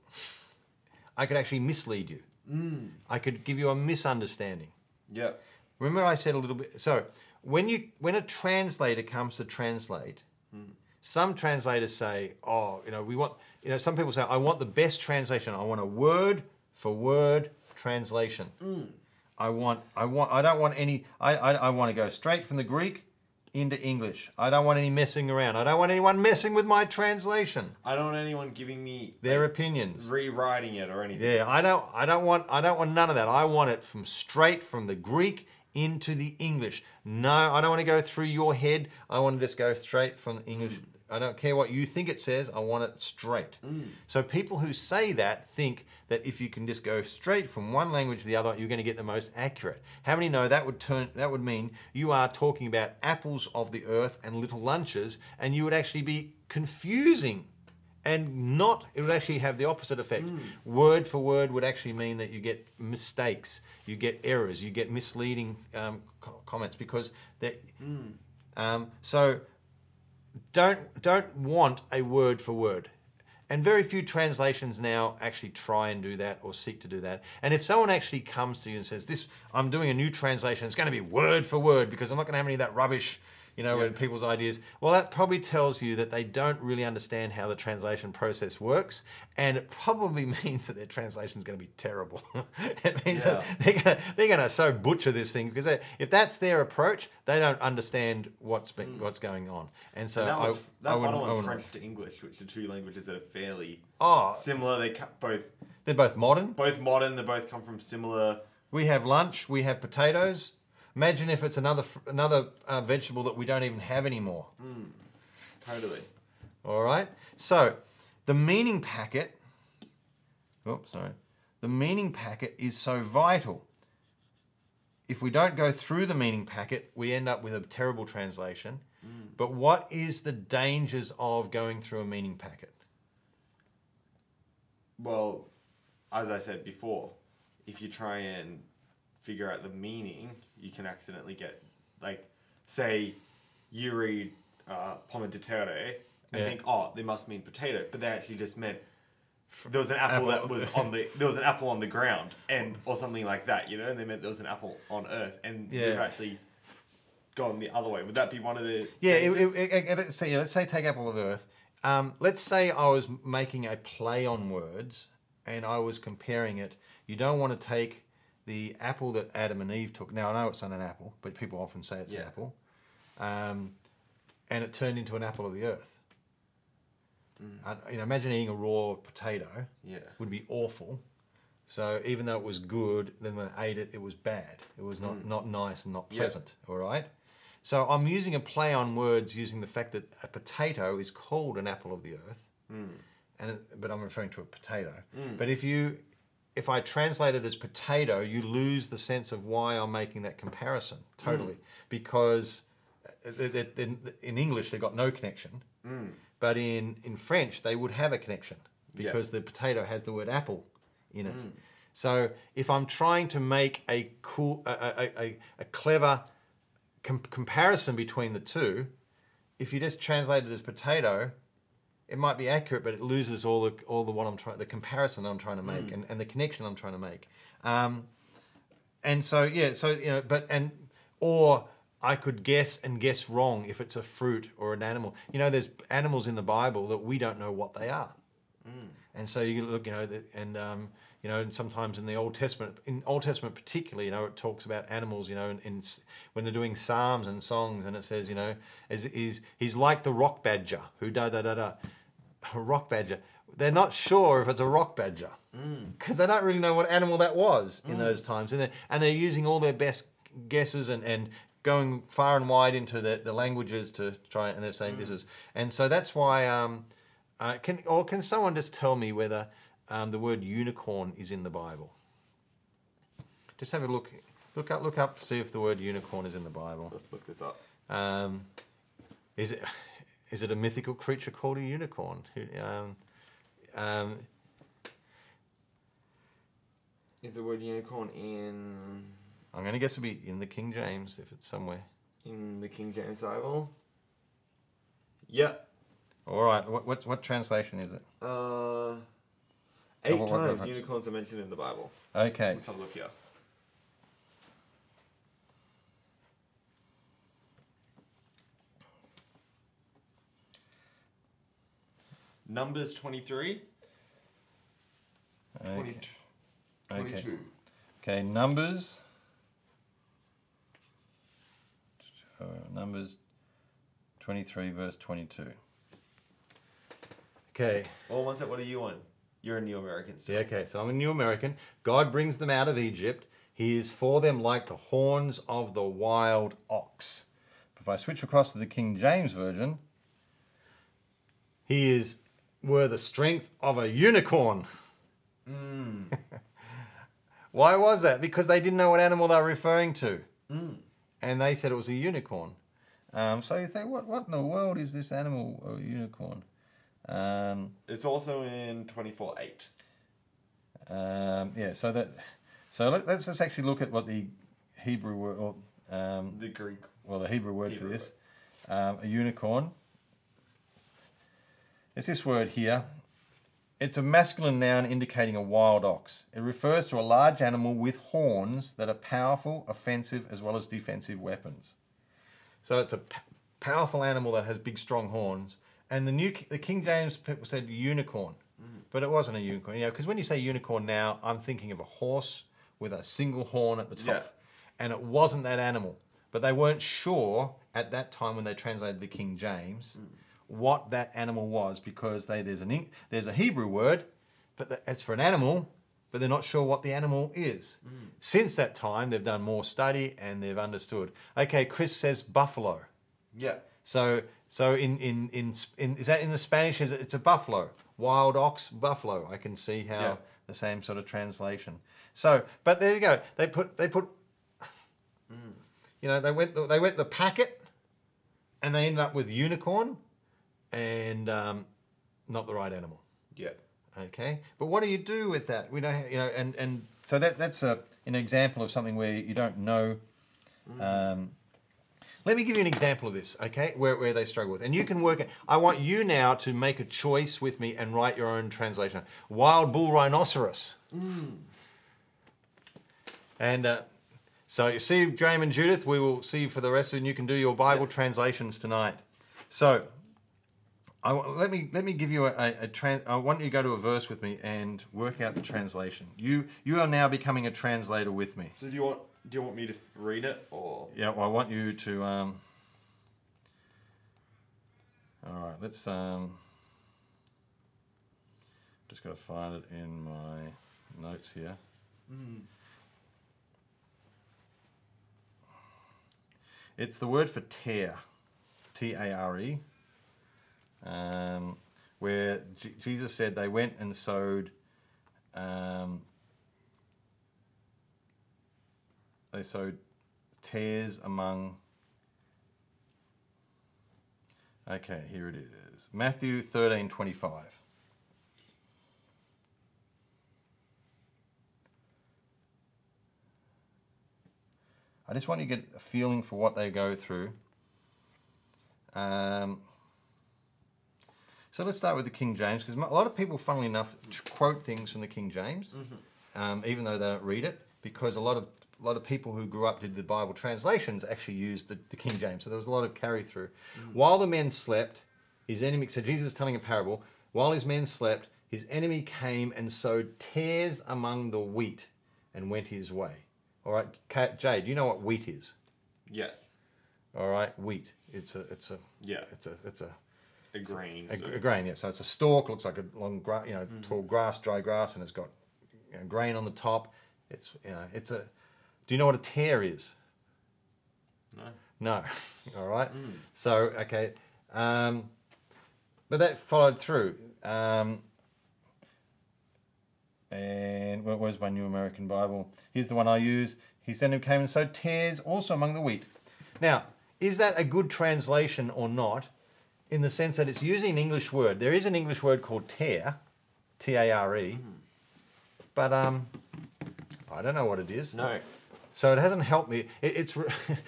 Speaker 2: I could actually mislead you. I could give you a misunderstanding.
Speaker 1: Yeah.
Speaker 2: Remember, I said a little bit. So when you when a translator comes to translate, some translators say, "Oh, you know, we want." You know, some people say, "I want the best translation. I want a word for word translation. I want, I want, I don't want any. I, I, I want to go straight from the Greek into English. I don't want any messing around. I don't want anyone messing with my translation.
Speaker 1: I don't want anyone giving me
Speaker 2: Their
Speaker 1: like,
Speaker 2: opinions.
Speaker 1: rewriting it or anything.
Speaker 2: Yeah, I don't I don't want I don't want none of that. I want it from straight from the Greek into the English. No, I don't want to go through your head. I want to just go straight from the English. Mm. I don't care what you think it says. I want it straight. Mm. So people who say that think that if you can just go straight from one language to the other, you're going to get the most accurate. How many know that would turn that would mean you are talking about apples of the earth and little lunches, and you would actually be confusing and not it would actually have the opposite effect. Word for word would actually mean that you get mistakes you get errors you get misleading um, co- comments because that um, so don't don't want a word for word. And very few translations now actually try and do that or seek to do that. And if someone actually comes to you and says this i'm doing a new translation. It's going to be word for word because i'm not going to have any of that rubbish you know,
Speaker 1: Yeah.
Speaker 2: and people's ideas. Well, that probably tells you that they don't really understand how the translation process works, and it probably means that their translation is going to be terrible. it means that they're going to they're going to so butcher this thing because they, if that's their approach, they don't understand what's been, mm. what's going on. And so
Speaker 1: And that, was,
Speaker 2: I,
Speaker 1: that
Speaker 2: I
Speaker 1: other one's French to English, which are two languages that are fairly
Speaker 2: Oh,
Speaker 1: similar. They cut both
Speaker 2: they're both modern.
Speaker 1: both modern. They both come from similar.
Speaker 2: We have lunch. We have potatoes. Imagine if it's another another uh, vegetable that we don't even have anymore.
Speaker 1: Totally.
Speaker 2: All right. So the meaning packet. Oh, sorry. The meaning packet is so vital. If we don't go through the meaning packet, we end up with a terrible translation. But what is the dangers of going through a meaning packet?
Speaker 1: Well, as I said before, if you try and figure out the meaning, you can accidentally get, like, say, you read uh, pomme de terre and
Speaker 2: Yeah.
Speaker 1: think, oh, they must mean potato, but they actually just meant there was an apple,
Speaker 2: Apple.
Speaker 1: that was on the there was an apple on the ground and or something like that, you know, and they meant there was an apple on Earth, and we've actually gone the other way. Would that be one of the
Speaker 2: Yeah, it, it, it, it- let's say, yeah, let's say take Apple of Earth. Um, let's say I was making a play on words and I was comparing it. You don't want to take the apple that Adam and Eve took. Now I know it's not an apple, but people often say it's an apple. Um, and it turned into an apple of the earth. Uh, you know, imagine eating a raw potato
Speaker 1: yeah.
Speaker 2: would be awful. So even though it was good, then when I ate it, it was bad. It was not, not nice and not
Speaker 1: Yeah.
Speaker 2: pleasant. All right. So I'm using a play on words using the fact that a potato is called an apple of the earth, and it, but I'm referring to a potato. But if you if I translate it as potato, you lose the sense of why I'm making that comparison totally. Mm. Because uh, in English they've got no connection, mm. but in in French they would have a connection
Speaker 1: Yeah.
Speaker 2: because the potato has the word apple in it. Mm. So if I'm trying to make a cool, a, a, a, a clever com- comparison between the two, if you just translate it as potato, it might be accurate, but it loses all the all the what I'm trying, the comparison I'm trying to make, and, and the connection I'm trying to make. Um, and so yeah, so you know, but and or I could guess and guess wrong if it's a fruit or an animal. You know, there's animals in the Bible that we don't know what they are. And so you look, you know, and um, you know, and sometimes in the Old Testament, in Old Testament particularly, you know, it talks about animals, you know, in, in when they're doing psalms and songs, and it says, you know, is is he's like the rock badger who da da da da, rock badger. They're not sure if it's a rock badger because they don't really know what animal that was in those times, and they're, and they're using all their best guesses and and going far and wide into the, the languages to try and they're saying this is and so that's why um, uh, can or can someone just tell me whether um, the word unicorn is in the Bible? Just have a look, look up, look up, see if the word unicorn is in the Bible.
Speaker 1: Let's look this up.
Speaker 2: Um, is it is it a mythical creature called a unicorn? Um, um,
Speaker 3: Is the word unicorn in
Speaker 2: I'm going to guess it'll be in the King James if it's somewhere.
Speaker 3: in the King James Bible? Yeah.
Speaker 2: All right. What what, what translation is it?
Speaker 1: Uh, eight
Speaker 2: what- what
Speaker 1: times
Speaker 2: reference?
Speaker 1: unicorns are mentioned in the Bible.
Speaker 2: Okay.
Speaker 1: Let's have a look here. Numbers 23,
Speaker 2: Okay.
Speaker 1: 22.
Speaker 2: Okay. Okay. Numbers. Uh, numbers. Twenty-three, verse twenty-two. Okay.
Speaker 1: Well, one sec, what are you on? You're a New American
Speaker 2: See,
Speaker 1: still.
Speaker 2: okay, so I'm a New American. God brings them out of Egypt. He is for them like the horns of the wild ox. If I switch across to the King James Version, he is were the strength of a unicorn. Why was that? Because they didn't know what animal they were referring to. And they said it was a unicorn. Um, so you think, what, what in the world is this animal, a unicorn? Um,
Speaker 1: It's also in 24 8.
Speaker 2: Um, yeah, so that so let, us just actually look at what the Hebrew word, or, um,
Speaker 1: The Greek.
Speaker 2: well, the Hebrew word
Speaker 1: Hebrew
Speaker 2: for this, um, a unicorn. It's this word here. It's a masculine noun indicating a wild ox. It refers to a large animal with horns that are powerful, offensive, as well as defensive weapons. So it's a p- powerful animal that has big, strong horns. And the new the King James people said unicorn, mm-hmm. but it wasn't a unicorn. You know, because when you say unicorn now, I'm thinking of a horse with a single horn at the top,
Speaker 1: Yeah.
Speaker 2: and it wasn't that animal. But they weren't sure at that time when they translated the King James mm. What that animal was because they there's an there's a Hebrew word, but it's for an animal, but they're not sure what the animal is. Hmm. Since that time, they've done more study and they've understood. Okay, Chris says buffalo.
Speaker 1: Yeah.
Speaker 2: So so in in in, in is that in the Spanish? Is it, it's a buffalo, wild ox, buffalo. I can see how
Speaker 1: Yeah.
Speaker 2: the same sort of translation. So, but there you go. They put they put. Hmm. You know, they went they went the packet, and they ended up with unicorn, and um, not the right animal.
Speaker 1: Yeah.
Speaker 2: Okay, but what do you do with that? We don't, you know, and and so that that's a an example of something where you don't know. Um, let me give you an example of this, okay, where, where they struggle with, and you can work it. I want you now to make a choice with me and write your own translation. Wild bull rhinoceros. And uh, so you see, Graham and Judith, we will see you for the rest, and you can do your Bible
Speaker 1: Yes.
Speaker 2: translations tonight. So I, let me let me give you a, a, a tran- I want you to go to a verse with me and work out the translation. You you are now becoming a translator with me.
Speaker 1: So do you want do you want me to read it or
Speaker 2: Yeah, well, I want you to. Um, all right, let's. Um, just got to find it in my notes here. It's the word for tear, T A R E, um, where J- Jesus said they went and sowed. Um, they sowed tares among. Okay, here it is. Matthew thirteen twenty five. I just want you to get a feeling for what they go through. Um, so let's start with the King James because a lot of people, funnily enough, quote things from the King James, um, even though they don't read it, because a lot of a lot of people who grew up did the Bible translations actually used the, the King James. So there was a lot of carry through. While the men slept, his enemy. So Jesus is telling a parable. While his men slept, his enemy came and sowed tares among the wheat, and went his way. All right, Jay, do you know what wheat is?
Speaker 1: yes.
Speaker 2: All right, wheat. It's a it's a
Speaker 1: Yeah.
Speaker 2: it's a it's a
Speaker 1: A grain.
Speaker 2: a,
Speaker 1: so-
Speaker 2: a grain, yeah. So it's a stalk, looks like a long, gra- you know,
Speaker 1: Mm-hmm.
Speaker 2: tall grass, dry grass, and it's got you know, grain on the top. It's you know, it's a. Do you know what a tear is?
Speaker 1: No.
Speaker 2: No. All right.
Speaker 1: Mm.
Speaker 2: So okay, um, but that followed through. Um, and where- where's my New American Bible? Here's the one I use. He said, "Who came and sowed tares also among the wheat." Now, is that a good translation or not? In the sense that it's using an English word. There is an English word called tear, T-A-R-E, but um, I don't know what it is.
Speaker 1: No.
Speaker 2: So it hasn't helped me. It, it's,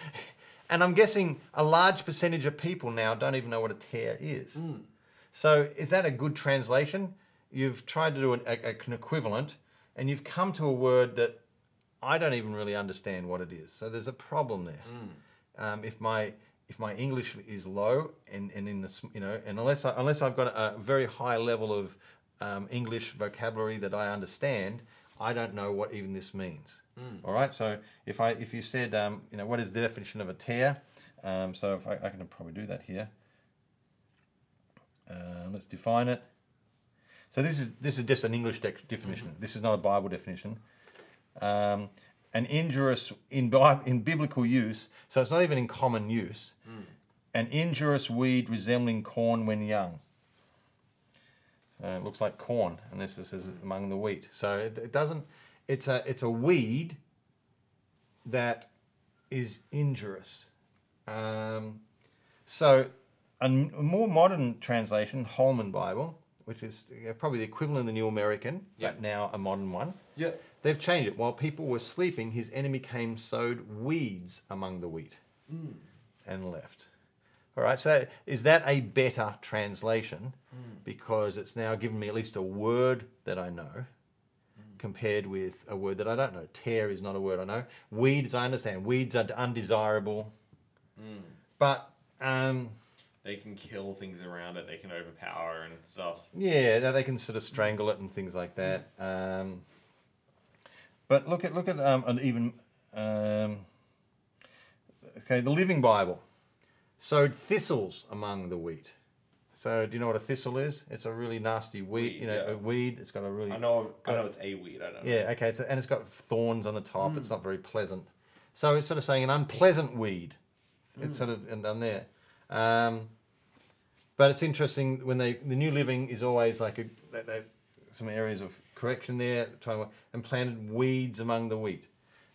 Speaker 2: and I'm guessing a large percentage of people now don't even know what a tear is. So is that a good translation? You've tried to do an, a, an equivalent, and you've come to a word that I don't even really understand what it is. So there's a problem there. Um, if my if my English is low and, and in the you know and unless I, unless I've got a, very high level of um, English vocabulary that I understand, I don't know what even this means. All right. So if I if you said um, you know what is the definition of a tear, um, so if I, I can probably do that here. Uh, let's define it. So this is this is just an English definition. This is not a Bible definition. Um, an injurious in in biblical use, so it's not even in common use. An injurious weed resembling corn when young. So it looks like corn, and this is, is among the wheat. So it, it doesn't. It's a it's a weed that is injurious. Um, so a more modern translation, Holman Bible, which is probably the equivalent of the New American,
Speaker 3: Yep.
Speaker 2: but now a modern one.
Speaker 1: Yeah.
Speaker 2: They've changed it. While people were sleeping, his enemy came sowed weeds among the wheat hmm. and left. All right, so is that a better translation? Hmm. Because it's now given me at least a word that I know hmm. compared with a word that I don't know. Tear is not a word I know. Weeds, I understand. Weeds are undesirable. But um,
Speaker 1: They can kill things around it. They can overpower and stuff.
Speaker 2: Yeah, they- they can sort of strangle it and things like that. Um, but look at look at um, an even um, okay the Living Bible sowed thistles among the wheat. So do you know what a thistle is? It's a really nasty weed.
Speaker 1: Weed,
Speaker 2: you know,
Speaker 1: yeah.
Speaker 2: a weed. It's got a really
Speaker 1: I know. I know it's a weed. I don't know.
Speaker 2: yeah. Okay, it's and it's got thorns on the top. It's not very pleasant. So it's sort of saying an unpleasant weed. It's sort of and done there. Um, but it's interesting when they the New Living is always like a they, they, some areas of correction there, trying to, and planted weeds among the wheat.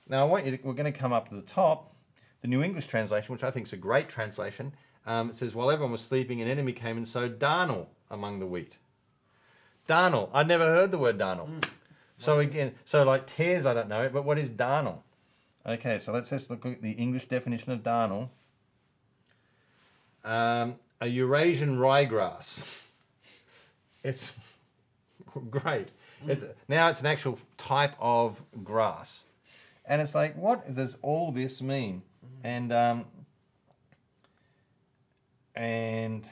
Speaker 2: Now I want you to, we're going to come up to the top, the New English translation, which I think is a great translation. Um, it says, while everyone was sleeping, an enemy came and sowed darnel among the wheat. Darnel. I'd never heard the word darnel. So again, so like tears, I don't know it, but what is darnel? Okay, so let's just look at the English definition of darnel. Um, a Eurasian ryegrass. It's great. It's now it's an actual type of grass, and it's like, what does all this mean? And um, and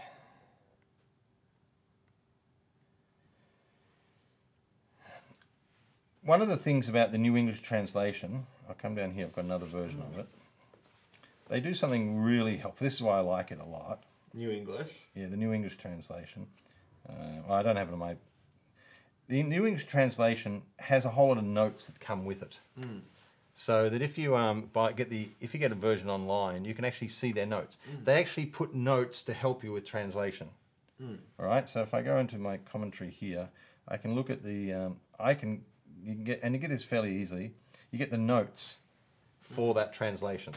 Speaker 2: one of the things about the New English translation, I'll come down here. I've got another version of it. They do something really helpful. This is why I like it a lot.
Speaker 1: New English.
Speaker 2: Yeah, the New English translation. Uh, well, I don't have it on my. The New English translation has a whole lot of notes that come with it, so that if you um buy, get the if you get a version online, you can actually see their notes. They actually put notes to help you with translation. All right. So if I go into my commentary here, I can look at the. Um, I can you can get and you get this fairly easily. You get the notes for that translation.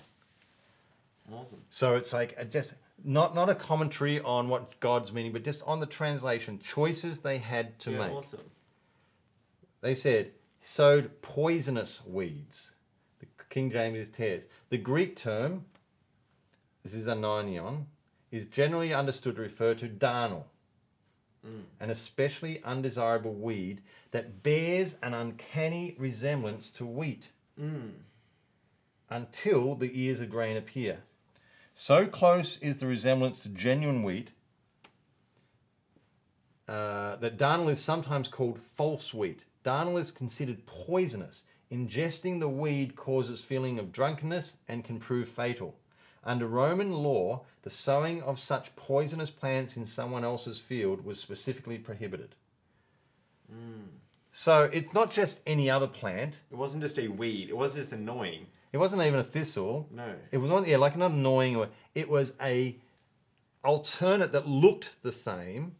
Speaker 1: Awesome.
Speaker 2: So it's like a just not not a commentary on what God's meaning, but just on the translation choices they had to
Speaker 1: yeah,
Speaker 2: make.
Speaker 1: Awesome.
Speaker 2: They said sowed poisonous weeds. The King James is tares. The Greek term, this is zizanion, is generally understood to refer to darnel, an especially undesirable weed that bears an uncanny resemblance to wheat until the ears of grain appear. So close is the resemblance to genuine wheat uh, that darnel is sometimes called false wheat. Darnel is considered poisonous. Ingesting the weed causes feeling of drunkenness and can prove fatal. Under Roman law, the sowing of such poisonous plants in someone else's field was specifically prohibited. So it's not just any other plant.
Speaker 1: It wasn't just a weed. It wasn't just annoying.
Speaker 2: It wasn't even a thistle.
Speaker 1: No.
Speaker 2: It was not yeah, like not annoying or it was a alternate that looked the same.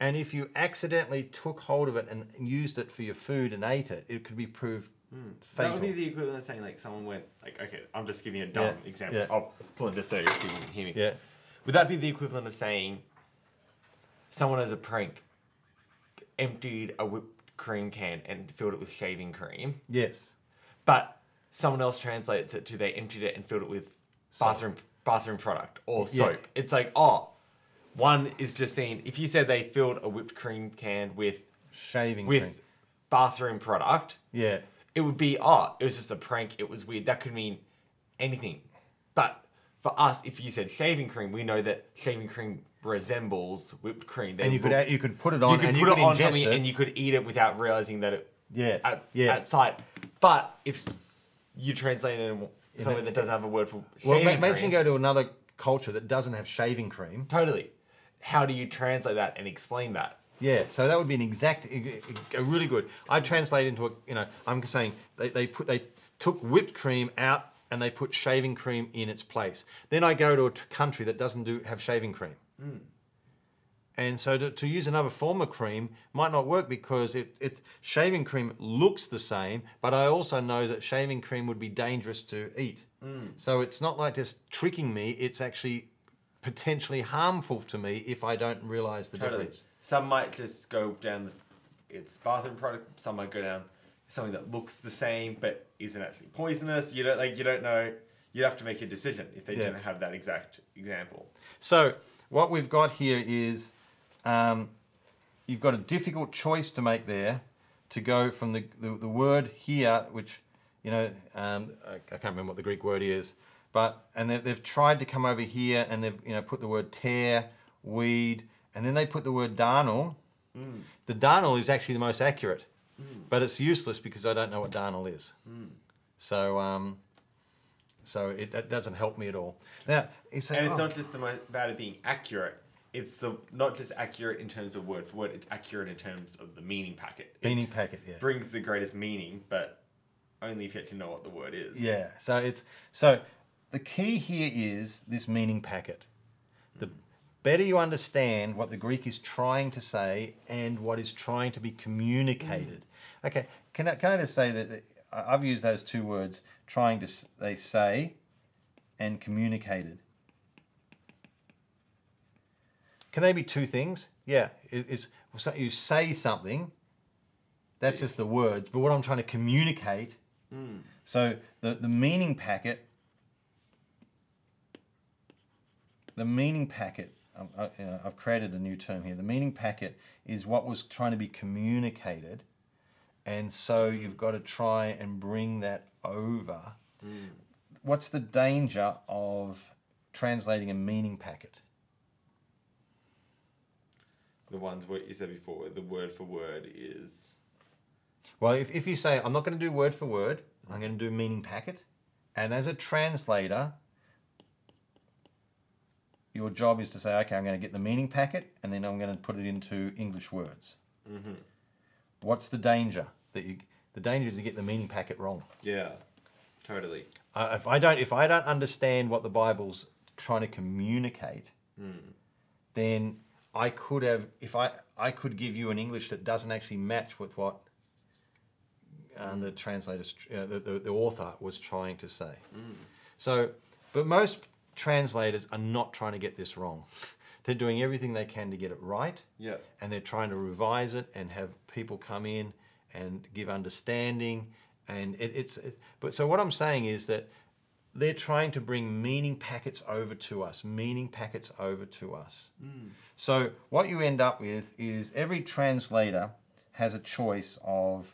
Speaker 2: And if you accidentally took hold of it and used it for your food and ate it, it could be proved hmm.
Speaker 1: That
Speaker 2: fatal.
Speaker 1: would be the equivalent of saying like someone went like okay, I'm just giving you a dumb
Speaker 2: Yeah,
Speaker 1: example.
Speaker 2: yeah.
Speaker 1: I'll pull it just so you can hear me.
Speaker 2: yeah.
Speaker 3: Would that be the equivalent of saying someone as a prank emptied a whipped cream can and filled it with shaving cream,
Speaker 2: Yes.
Speaker 3: but someone else translates it to they emptied it and filled it with bathroom bathroom product or
Speaker 2: Yeah.
Speaker 3: soap? It's like, oh, One is just saying if you said they filled a whipped cream can with
Speaker 2: Shaving
Speaker 3: with
Speaker 2: cream.
Speaker 3: bathroom product,
Speaker 2: Yeah.
Speaker 3: it would be oh, it was just a prank. It was weird. That could mean anything. But for us, if you said shaving cream, we know that shaving cream resembles whipped cream. They
Speaker 2: And you could you could put it on.
Speaker 3: you could
Speaker 2: and
Speaker 3: put
Speaker 2: you
Speaker 3: it
Speaker 2: could
Speaker 3: on something
Speaker 2: it.
Speaker 3: and you could eat it without realizing that it
Speaker 2: Yes.
Speaker 3: at,
Speaker 2: yeah.
Speaker 3: at sight. But if you translate it in somewhere that doesn't have a word for
Speaker 2: well,
Speaker 3: shaving
Speaker 2: ma- imagine
Speaker 3: cream,
Speaker 2: you go to another culture that doesn't have shaving cream.
Speaker 3: totally. How do you translate that and explain that?
Speaker 2: Yeah, so that would be an exact, a really good. I translate into a, you know, I'm saying they, they put they took whipped cream out and they put shaving cream in its place. Then I go to a country that doesn't do have shaving cream, hmm. and so to, to use another form of cream might not work because it, it shaving cream looks the same, but I also know that shaving cream would be dangerous to eat. Hmm. So it's not like just tricking me; it's actually potentially harmful to me if I don't realize the
Speaker 1: Totally.
Speaker 2: difference.
Speaker 1: Some might just go down the it's bathroom product. Some might go down something that looks the same but isn't actually poisonous. You don't like you don't know. You'd have to make a decision if they
Speaker 2: Yeah.
Speaker 1: didn't have that exact example.
Speaker 2: So what we've got here is um, you've got a difficult choice to make there to go from the, the, the word here, which, you know, um, I, I can't remember what the Greek word is, but, and they've, they've tried to come over here and they've, you know, put the word tear, weed, and then they put the word darnel. Mm. The darnel is actually the most accurate, mm. but it's useless because I don't know what darnel is. Mm. So, um, so it, that doesn't help me at all. Now, say,
Speaker 1: And it's
Speaker 2: "Oh."
Speaker 1: not just about it being accurate. It's the not just accurate in terms of word for word. It's accurate in terms of the meaning packet. It
Speaker 2: Meaning packet, yeah.
Speaker 1: brings the greatest meaning, but only if you actually know what the word is.
Speaker 2: Yeah. So it's so the key here is this meaning packet. The better you understand what the Greek is trying to say and what is trying to be communicated. Mm. Okay. Can I, can I just say that I've used those two words, trying to they say, and communicated. Can they be two things? Yeah. It, it's you say something. That's just the words. But what I'm trying to communicate mm. so the, the meaning packet, the meaning packet, um, uh, know, I've created a new term here. The meaning packet is what was trying to be communicated, and so you've got to try and bring that over. Mm. What's the danger of translating a meaning packet?
Speaker 1: The ones what you said before, the word for word is
Speaker 2: Well, if, if you say, I'm not going to do word for word, I'm mm. going to do meaning packet, and as a translator, your job is to say, okay, I'm going to get the meaning packet, and then I'm going to put it into English words. What's the danger that you? The danger is you get the meaning packet wrong.
Speaker 1: yeah, totally.
Speaker 2: Uh, if I don't, if I don't understand what the Bible's trying to communicate, then I could have, if I, I could give you an English that doesn't actually match with what um, the translator, uh, the, the, the author was trying to say. So, but most translators are not trying to get this wrong. They're doing everything they can to get it right
Speaker 1: Yeah.
Speaker 2: and they're trying to revise it and have people come in and give understanding and it, it's it, but so what i'm saying is that they're trying to bring meaning packets over to us meaning packets over to us so what you end up with is every translator has a choice of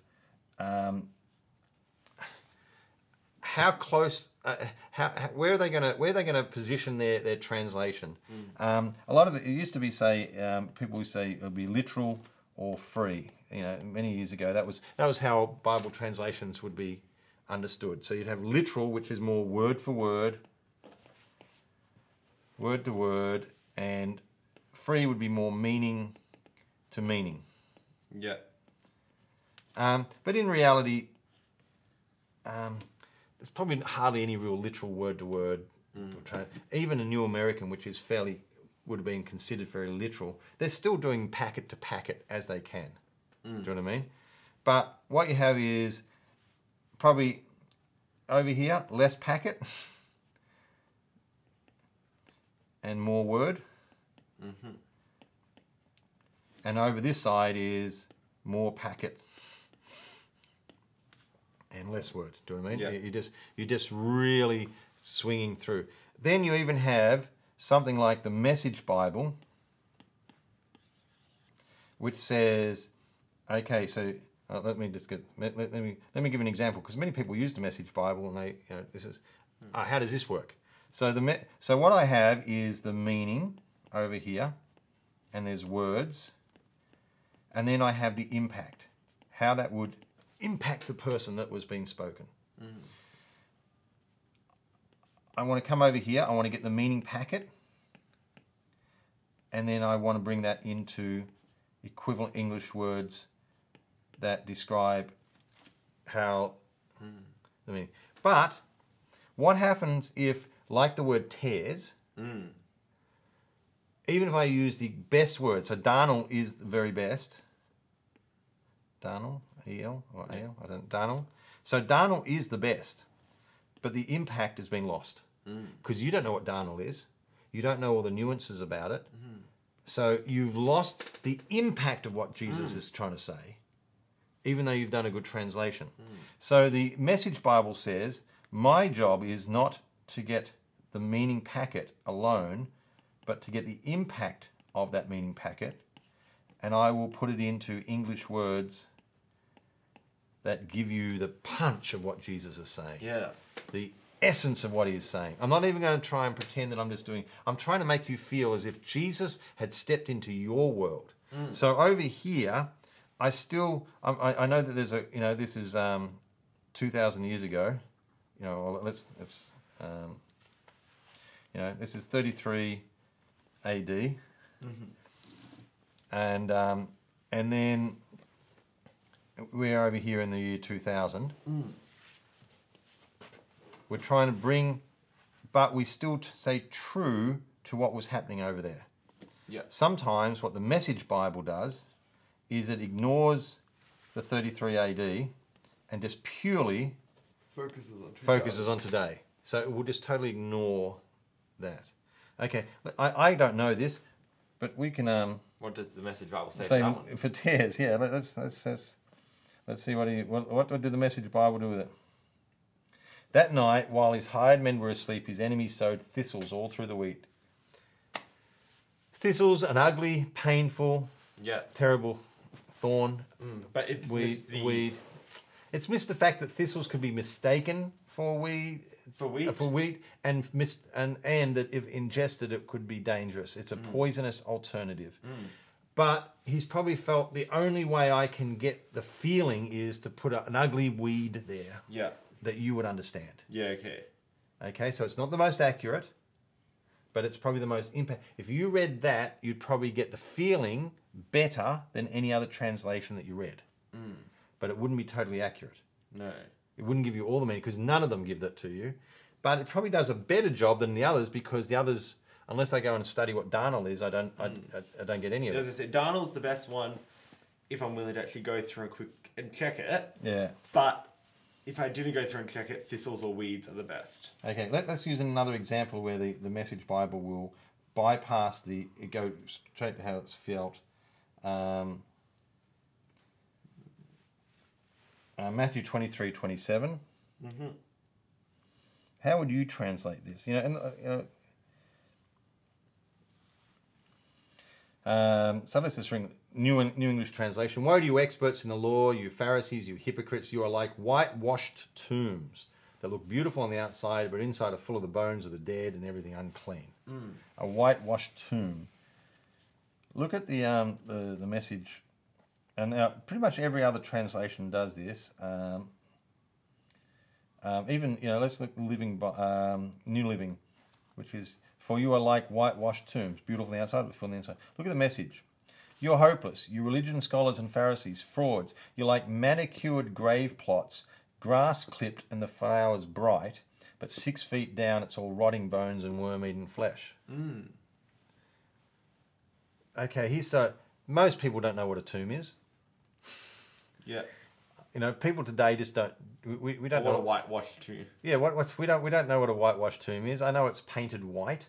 Speaker 2: um, how close uh, how, how where are they going to where are they going to position their their translation? Um, a lot of it, it used to be say um, people would say it'll be literal or free. You know many years ago that was that was how bible translations would be understood. So you'd have literal which is more word for word word to word and free would be more meaning to meaning.
Speaker 1: Yeah.
Speaker 2: um, but in reality, um, there's probably hardly any real literal word to word. Even a New American, which is fairly would have been considered very literal, they're still doing packet to packet as they can. Mm. Do you know what I mean? But what you have is probably over here less packet and more word. Mm-hmm. And over this side is more packet and less word. Do you know what I mean?
Speaker 1: Yeah.
Speaker 2: You, just you're just really swinging through. Then you even have something like the Message Bible, which says, okay, so uh, let me just get let, let, me let me give an example because many people use the Message Bible and they you know this is uh, how does this work? So the so what I have is the meaning over here, and there's words, and then I have the impact, how that would impact the person that was being spoken. I want to come over here. I want to get the meaning packet, and then I want to bring that into equivalent English words that describe how the meaning. But what happens if, like the word tears,
Speaker 1: Mm.
Speaker 2: even if I use the best word, so Darnel is the very best. Darnel, E-L or A-L, I don't, Darnel. So Darnel is the best, but the impact has been lost mm. because you don't know what Darnel is. You don't know all the nuances about it. Mm-hmm. So you've lost the impact of what Jesus mm. is trying to say, even though you've done a good translation. Mm. So the Message Bible says, My job is not to get the meaning packet alone, but to get the impact of that meaning packet, and I will put it into English words that give you the punch of what Jesus is saying
Speaker 1: Yeah.
Speaker 2: the essence of what he is saying. I'm not even going to try and pretend that I'm just doing. I'm trying to make you feel as if Jesus had stepped into your world. So over here, I still I, I know that there's a you know this is um, 2,000 years ago. You know, let's let's um, you know this is 33 A.D. And um, and then we're over here in the year 2000 we're trying to bring, but we still stay true to what was happening over there.
Speaker 1: Yeah.
Speaker 2: Sometimes what the Message Bible does is it ignores the 33 AD and just purely
Speaker 1: Focuses on
Speaker 2: focuses on today. So it will just totally ignore that. Okay, I, I don't know this, but we can um,
Speaker 3: What does the message Bible say
Speaker 2: say
Speaker 3: for that one?
Speaker 2: for tears. Yeah, let's let's let's, let's see what he what, what did the Message Bible do with it. That night, while his hired men were asleep, his enemies sowed thistles all through the wheat. Thistles, an ugly, painful,
Speaker 3: Yeah.
Speaker 2: terrible thorn,
Speaker 1: Mm. But it's
Speaker 2: weed,
Speaker 1: the,
Speaker 2: weed. It's missed the fact that thistles could be mistaken for weed,
Speaker 1: For wheat?
Speaker 2: uh, for wheat, and missed, and and that if ingested, it could be dangerous. It's a
Speaker 1: Mm.
Speaker 2: poisonous alternative. But he's probably felt the only way I can get the feeling is to put a, an ugly weed there
Speaker 1: Yeah.
Speaker 2: that you would understand.
Speaker 1: Yeah. Okay.
Speaker 2: Okay, so it's not the most accurate, but it's probably the most impact. If you read that, you'd probably get the feeling better than any other translation that you read. Mm. But it wouldn't be totally accurate.
Speaker 1: No.
Speaker 2: It wouldn't give you all the meaning because none of them give that to you. But it probably does a better job than the others because the others, unless I go and study what Darnel is, I don't, I, I, I don't get any of it. As.
Speaker 1: I said, Darnold's the best one. If I'm willing to actually go through and quick and check it,
Speaker 2: Yeah.
Speaker 1: but if I didn't go through and check it, thistles or weeds are the best.
Speaker 2: Okay, let, us use another example where the, the Message Bible will bypass the, it go straight to how it's felt. Um, uh, Matthew 23, 27.
Speaker 1: Mhm.
Speaker 2: How would you translate this? You know, and, uh, you know, um, so let's just ring New, New English Translation. Woe to you experts in the law, you Pharisees, you hypocrites, you are like whitewashed tombs that look beautiful on the outside, but inside are full of the bones of the dead and everything unclean. A whitewashed tomb. Look at the, um, the, the message, and now pretty much every other translation does this. Um, um, even, you know, let's look at Living, um, New Living, which is, for you are like whitewashed tombs, beautiful on the outside, but full on the inside. Look at the message. You're hopeless, you religion scholars and Pharisees, frauds. You're like manicured grave plots, grass clipped and the flowers bright, but six feet down it's all rotting bones and worm eaten flesh. Hmm. Okay, here's so most people don't know what a tomb is.
Speaker 1: Yeah.
Speaker 2: You know, people today just don't. We, we don't know
Speaker 1: What
Speaker 2: know
Speaker 1: a whitewashed too.
Speaker 2: Yeah, what, what's we don't we don't know what a whitewash tomb is. I know it's painted white.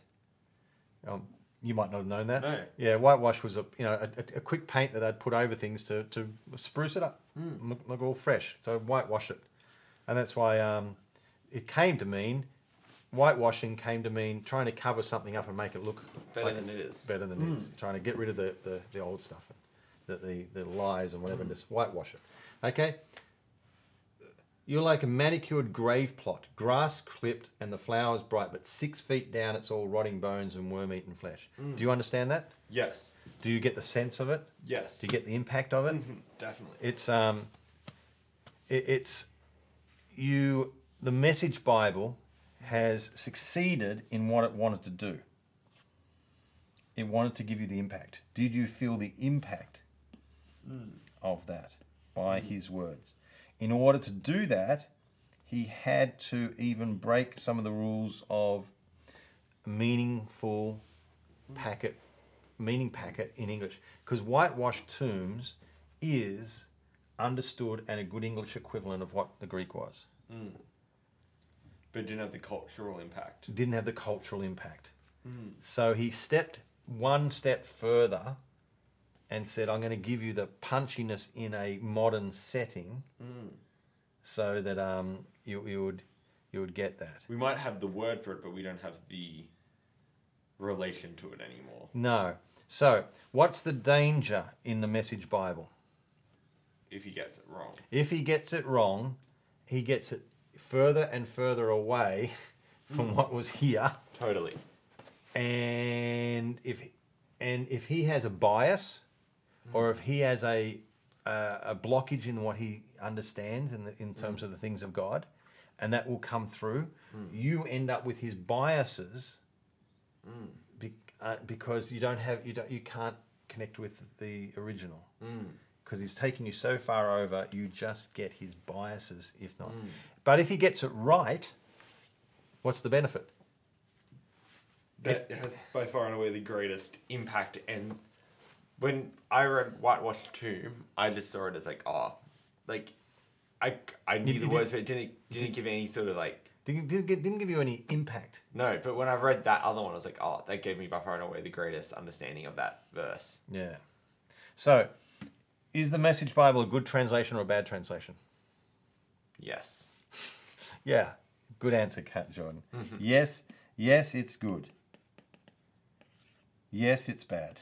Speaker 2: Um, you might not have known that.
Speaker 1: No.
Speaker 2: Yeah, whitewash was a you know a, a, quick paint that they'd put over things to, to spruce it up, look, look all fresh. So whitewash it, and that's why um, it came to mean whitewashing came to mean trying to cover something up and make it look
Speaker 1: Better
Speaker 2: like-
Speaker 1: than it is.
Speaker 2: better than it is. Trying to get rid of the, the, the old stuff. the, the, the lies and whatever, and just whitewash it. Okay? You're like a manicured grave plot, grass clipped and the flowers bright, but six feet down it's all rotting bones and worm eaten flesh. Do you understand that?
Speaker 1: Yes.
Speaker 2: Do you get the sense of it?
Speaker 1: Yes.
Speaker 2: Do you get the impact of it?
Speaker 1: Mhm, Definitely.
Speaker 2: It's um, it, it's you. The Message Bible has succeeded in what it wanted to do. It wanted to give you the impact. Did you feel the impact of that by his words? In order to do that, he had to even break some of the rules of meaningful packet, meaning packet in English. Because whitewashed tombs is understood and a good English equivalent of what the Greek was. Mm.
Speaker 1: But didn't have the cultural impact.
Speaker 2: Didn't have the cultural impact. Mm. So he stepped one step further and said, I'm going to give you the punchiness in a modern setting so that um, you, you, would, you would get that.
Speaker 1: We might have the word for it, but we don't have the relation to it anymore.
Speaker 2: No. So, what's the danger in the Message Bible?
Speaker 1: If he gets it wrong.
Speaker 2: If he gets it wrong, he gets it further and further away from what was here.
Speaker 1: Totally.
Speaker 2: And if and if he has a bias, Mm. or if he has a a, a blockage in what he understands in the, in terms mm. of the things of God, and that will come through, mm. you end up with his biases be, uh, because you don't have you don't you can't connect with the original. Because he's taken you so far over you just get his biases if not. But if he gets it right what's the benefit?
Speaker 1: That has by far and away the greatest impact. And when I read Whitewashed Tomb, I just saw it as like, oh, like, I, I knew
Speaker 2: You-
Speaker 1: the
Speaker 2: you
Speaker 1: words, but it didn't didn't give any sort of like
Speaker 2: didn't, didn't, give- didn't give you any impact.
Speaker 1: No. But when I read that other one, I was like, oh, that gave me by far and away the greatest understanding of that verse.
Speaker 2: yeah. So is the message bible a good translation or a bad translation?
Speaker 1: Yes.
Speaker 2: yeah. Good answer cat jordan. Mm-hmm. Yes yes it's good. Yes it's bad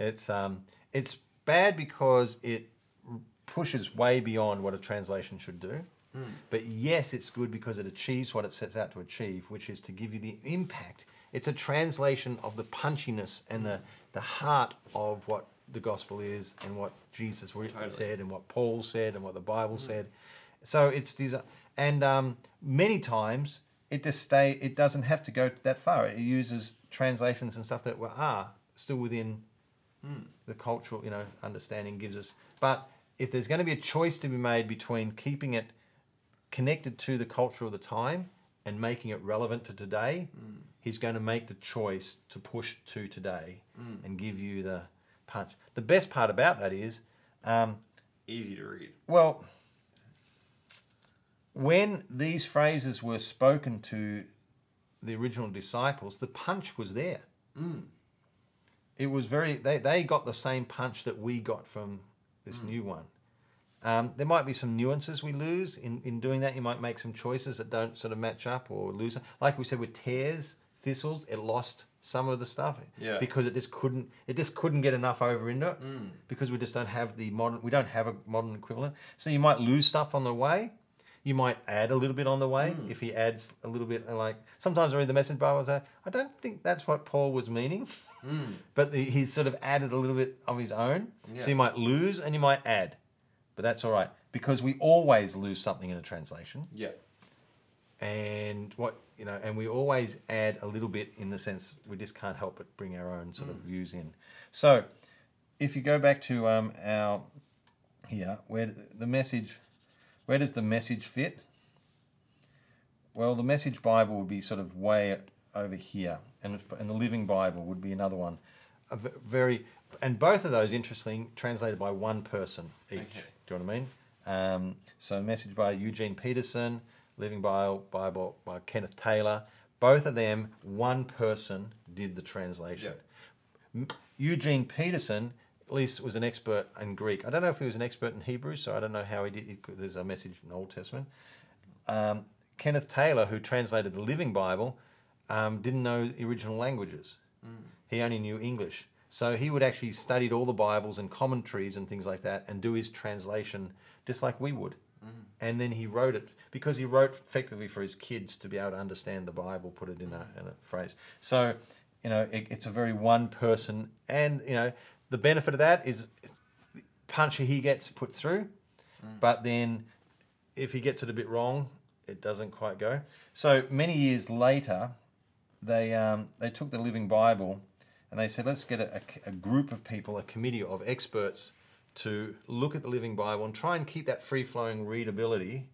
Speaker 2: it's um it's bad because it pushes way beyond what a translation should do but yes it's good because it achieves what it sets out to achieve which is to give you the impact it's a translation of the punchiness and the the heart of what the gospel is and what jesus
Speaker 1: Totally.
Speaker 2: said and what paul said and what the bible said so it's desi- and um, many times it just stay. It doesn't have to go that far. It uses translations and stuff that were are still within the cultural, you know, understanding gives us. But if there's going to be a choice to be made between keeping it connected to the culture of the time and making it relevant to today, he's going to make the choice to push to today and give you the punch. The best part about that is, um,
Speaker 1: Easy to read.
Speaker 2: well, when these phrases were spoken to the original disciples, the punch was there. It was very, they, they got the same punch that we got from this new one. Um, there might be some nuances we lose in, in doing that. You might make some choices that don't sort of match up or lose. Like we said with tears, thistles, it lost some of the stuff
Speaker 1: Yeah.
Speaker 2: because it just couldn't it just couldn't get enough over into it because we just don't have the modern we don't have a modern equivalent. So you might lose stuff on the way. You might add a little bit on the way hmm. if he adds a little bit. Uh, like sometimes I read the message Bible and say, I don't think that's what Paul was meaning, hmm. but the, he's sort of added a little bit of his own.
Speaker 1: Yeah.
Speaker 2: So you might lose and you might add, but that's all right because we always lose something in a translation,
Speaker 1: Yeah.
Speaker 2: and what you know, and we always add a little bit in the sense we just can't help but bring our own sort of hmm. views in. So if you go back to um, our here, where the message, where does the message fit? Well, the Message Bible would be sort of way over here, and and the Living Bible would be another one. A very, and both of those interesting, translated by one person each.
Speaker 1: Okay.
Speaker 2: Do you know what I mean? Um, so, Message by Eugene Peterson, Living Bible, Bible by Kenneth Taylor. Both of them, one person did the translation. M- Eugene Peterson, at least, was an expert in Greek. I don't know if he was an expert in Hebrew, so I don't know how he did. He there's a message in the Old Testament. Um, Kenneth Taylor, who translated the Living Bible, um, didn't know the original languages. He only knew English. So he would actually studied all the Bibles and commentaries and things like that, and do his translation just like we would. And then he wrote it because he wrote effectively for his kids to be able to understand the Bible, put it in a, in a phrase. So, you know, it, it's a very one person, and you know, the benefit of that is punchy he gets put through, but then if he gets it a bit wrong, it doesn't quite go. So many years later, they um, they took the Living Bible and they said, let's get a, a- a group of people, a committee of experts, to look at the Living Bible and try and keep that free flowing readability.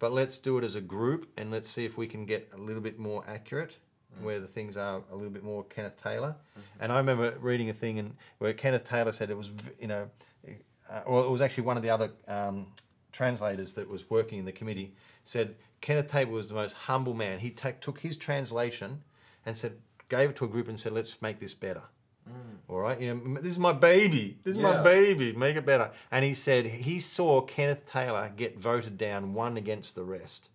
Speaker 2: But let's do it as a group and let's see if we can get a little bit more accurate where the things are a little bit more Kenneth Taylor. And I remember reading a thing in, where Kenneth Taylor said it was, you know, uh, or it was actually one of the other um, translators that was working in the committee said Kenneth Taylor was the most humble man. He take, took his translation and said, gave it to a group and said, let's make this better. All right, you know, this is my baby. This is my baby. Make it better. And he said he saw Kenneth Taylor get voted down one against the rest.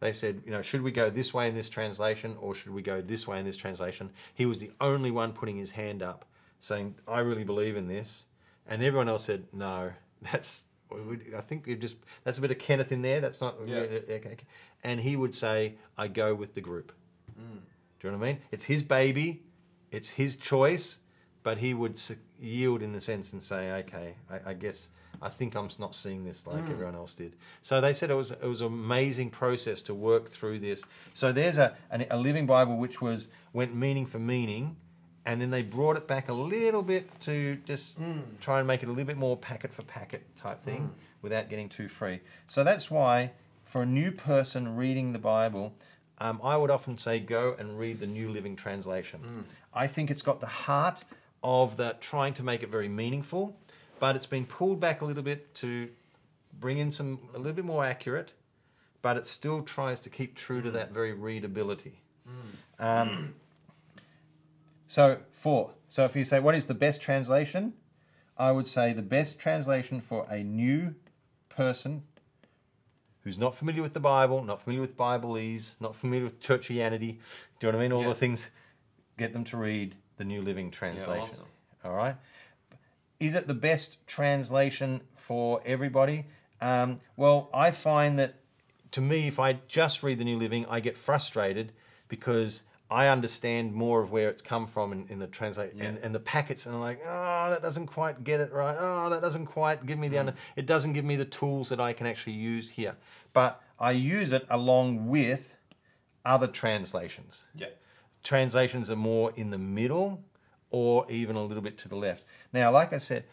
Speaker 2: They said, you know, should we go this way in this translation or should we go this way in this translation? He was the only one putting his hand up, saying, "I really believe in this," and everyone else said, "No, that's." I think you just that's a bit of Kenneth in there. That's not
Speaker 1: Yeah.
Speaker 2: okay. okay." And he would say, "I go with the group." Mm. Do you know what I mean? It's his baby, it's his choice, but he would yield in the sense and say, "Okay, I, I guess I think I'm not seeing this like hmm. everyone else did." So they said it was it was an amazing process to work through this. So there's a an, a living Bible which was went meaning for meaning, and then they brought it back a little bit to just hmm. try and make it a little bit more packet for packet type thing hmm. without getting too free. So that's why for a new person reading the Bible, um, I would often say go and read the New Living Translation. I think it's got the heart of the trying to make it very meaningful, but it's been pulled back a little bit to bring in some a little bit more accurate, but it still tries to keep true to that very readability. Um, so four. So if you say what is the best translation, I would say the best translation for a new person who's not familiar with the Bible, not familiar with Bibleese, not familiar with churchianity. Do you know what I mean? All
Speaker 3: Yeah.
Speaker 2: the things. Get them to read the New Living Translation.
Speaker 3: Yeah, awesome.
Speaker 2: All right. Is it the best translation for everybody? Um, well, I find that to me, if I just read the New Living, I get frustrated because I understand more of where it's come from in, in the translate and, and the packets, and I'm like, oh, that doesn't quite get it right. Oh, that doesn't quite give me the mm. under. It doesn't give me the tools that I can actually use here. But I use it along with other translations
Speaker 3: Yeah.
Speaker 2: translations are more in the middle or even a little bit to the left. Now, like I said,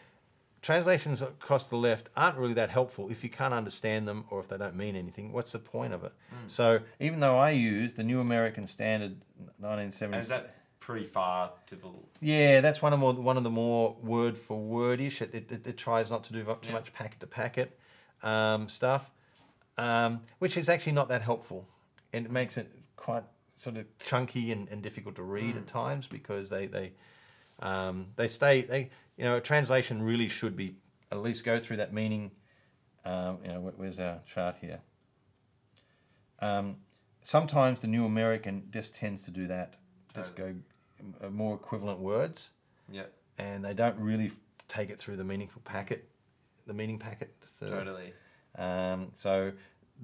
Speaker 2: translations across the left aren't really that helpful if you can't understand them or if they don't mean anything. What's the point of it? So, even though I use the New American Standard
Speaker 1: And is that pretty far to the?
Speaker 2: yeah, that's one of more one of the more word for wordish. It, it, it, it tries not to do too
Speaker 1: Yeah.
Speaker 2: much packet to packet um, stuff, um, which is actually not that helpful, and it makes it quite sort of chunky and, and difficult to read at times because they they um, they stay they you know a translation really should be at least go through that meaning. Um, you know, where's our chart here? Um, sometimes the New American just tends to do that, just go uh, more equivalent words,
Speaker 1: Yeah,
Speaker 2: and they don't really take it through the meaningful packet, the meaning packet. So,
Speaker 1: totally.
Speaker 2: Um, so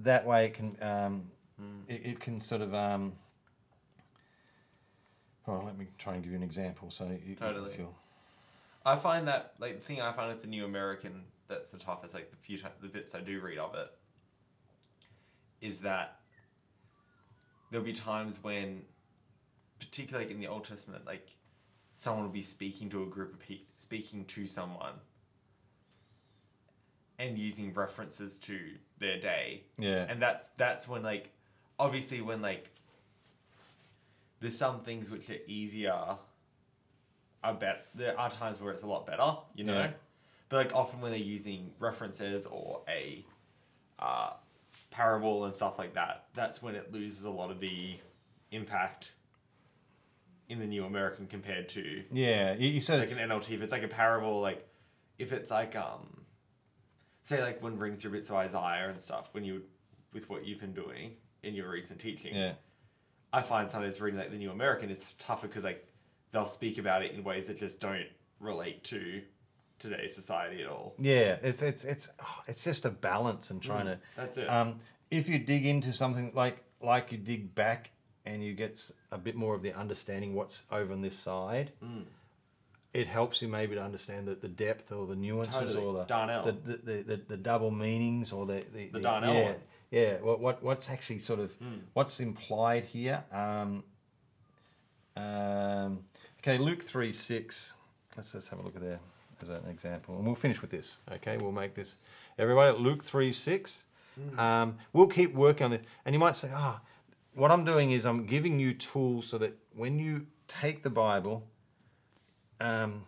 Speaker 2: that way it can um, it, it can sort of. Um, well, let me try and give you an example. So you, you
Speaker 1: Totally.
Speaker 2: feel.
Speaker 1: I find that like the thing I find with the New American that's the toughest, like the few ti- the bits I do read of it, is that there'll be times when, particularly like in the Old Testament, like someone will be speaking to a group of people, speaking to someone, and using references to their day,
Speaker 2: Yeah.
Speaker 1: and that's that's when like obviously when like there's some things which are easier are better there are times where it's a lot better you know
Speaker 2: Yeah.
Speaker 1: but like often when they're using references or a uh, parable and stuff like that that's when it loses a lot of the impact in the new american compared to
Speaker 2: yeah. You, you said
Speaker 1: like an nlt if it's like a parable like if it's like um say like when reading through bits of isaiah and stuff when you with what you've been doing in your recent teaching
Speaker 2: yeah.
Speaker 1: I find sometimes reading like the New American is tougher because like they'll speak about it in ways that just don't relate to today's society at all.
Speaker 2: Yeah, it's it's it's oh, it's just a balance and trying to.
Speaker 1: that's it.
Speaker 2: Um, if you dig into something like like you dig back and you get a bit more of the understanding what's over on this side,
Speaker 1: Mm.
Speaker 2: it helps you maybe to understand the, the depth or the nuances
Speaker 1: Totally.
Speaker 2: or the
Speaker 1: Darnel.
Speaker 2: the, the, the, the, the double meanings or the the,
Speaker 1: The Darnel
Speaker 2: yeah. Yeah what, what what's actually sort of
Speaker 1: Mm.
Speaker 2: what's implied here. Um, um, okay, Luke three six. Let's just have a look at there as an example, and we'll finish with this. Okay, we'll make this everybody. At Luke three six. Um, we'll keep working on this, and you might say, "Ah, what I'm doing is I'm giving you tools so that when you take the Bible, um,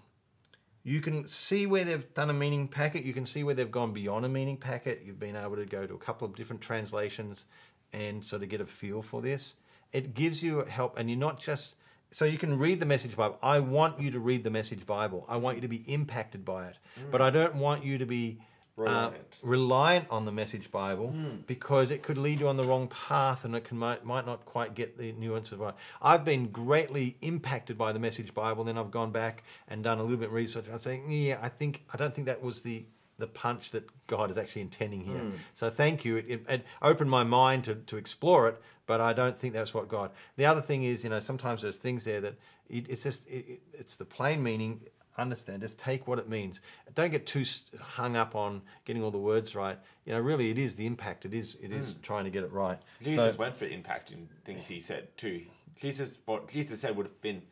Speaker 2: you can see where they've done a meaning packet. You can see where they've gone beyond a meaning packet. You've been able to go to a couple of different translations and sort of get a feel for this. It gives you help, and you're not just so you can read the Message Bible. I want you to read the Message Bible. I want you to be impacted by it, mm. but I don't want you to be uh,
Speaker 1: Reliant.
Speaker 2: reliant on the Message Bible because it could lead you on the wrong path and it can might, might not quite get the nuance of right. I've been greatly impacted by the Message Bible. Then I've gone back and done a little bit of research. I'm saying, yeah, I think I don't think that was the the punch that God is actually intending here. So thank you. It, it, it opened my mind to, to explore it, but I don't think that's what God. The other thing is, you know, sometimes there's things there that it, it's just it, it- it's the plain meaning understand just take what it means. Don't get too hung up on getting all the words right. You know really it is the impact. It is it is trying to get it right.
Speaker 3: Jesus
Speaker 2: So-
Speaker 3: went for impact in things he said too. Jesus, what Jesus said would have been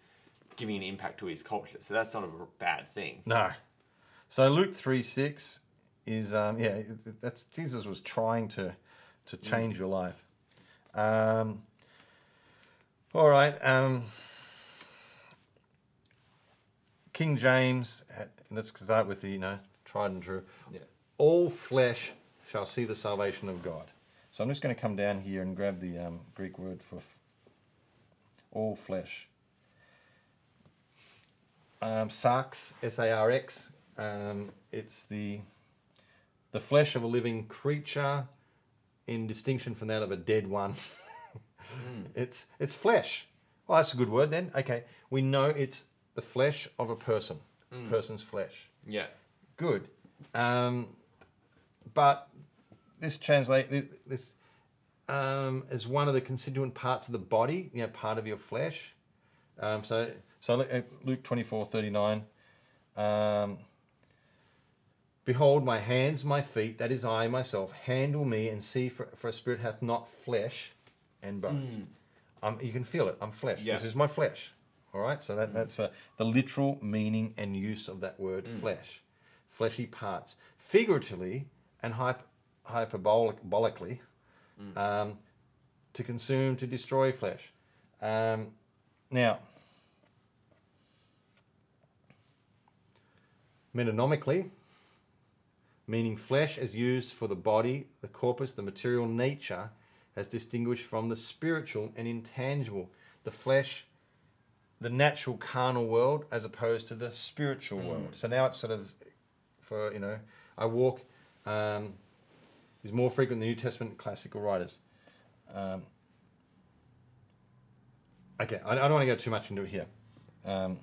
Speaker 3: giving an impact to his culture, so that's not a bad thing.
Speaker 2: no. So luke 3 6 is um yeah that's jesus was trying to to change your life. Um all right um king james let's start with the you know tried and true
Speaker 3: Yeah.
Speaker 2: all flesh shall see the salvation of God. So I'm just going to come down here and grab the um, Greek word for f- all flesh. Um, sarx, S-A-R-X. Um, it's the the flesh of a living creature, in distinction from that of a dead one. It's it's flesh. Well, that's a good word then. Okay, we know it's the flesh of a person, person's flesh
Speaker 3: Yeah.
Speaker 2: good. Um, but this translate thi- this um, is one of the constituent parts of the body, you know, part of your flesh. Um, so so Luke twenty four thirty nine. Um, Behold my hands, my feet, that is I myself. Handle me and see, for, for a spirit hath not flesh and bones. Um, you can feel it. I'm flesh.
Speaker 3: Yeah.
Speaker 2: This is my flesh. All right. So that, that's uh, the literal meaning and use of that word flesh, fleshy parts, figuratively and hyp- hyperbolically, um, to consume, to destroy flesh. Um, now, metonymically, meaning flesh as used for the body, the corpus, the material nature, as distinguished from the spiritual and intangible, the flesh, the natural carnal world, as opposed to the spiritual world. So now it's sort of, for you know, I walk um, is more frequent in the New Testament classical writers. Um, okay, I, I don't want to go too much into it here. Um,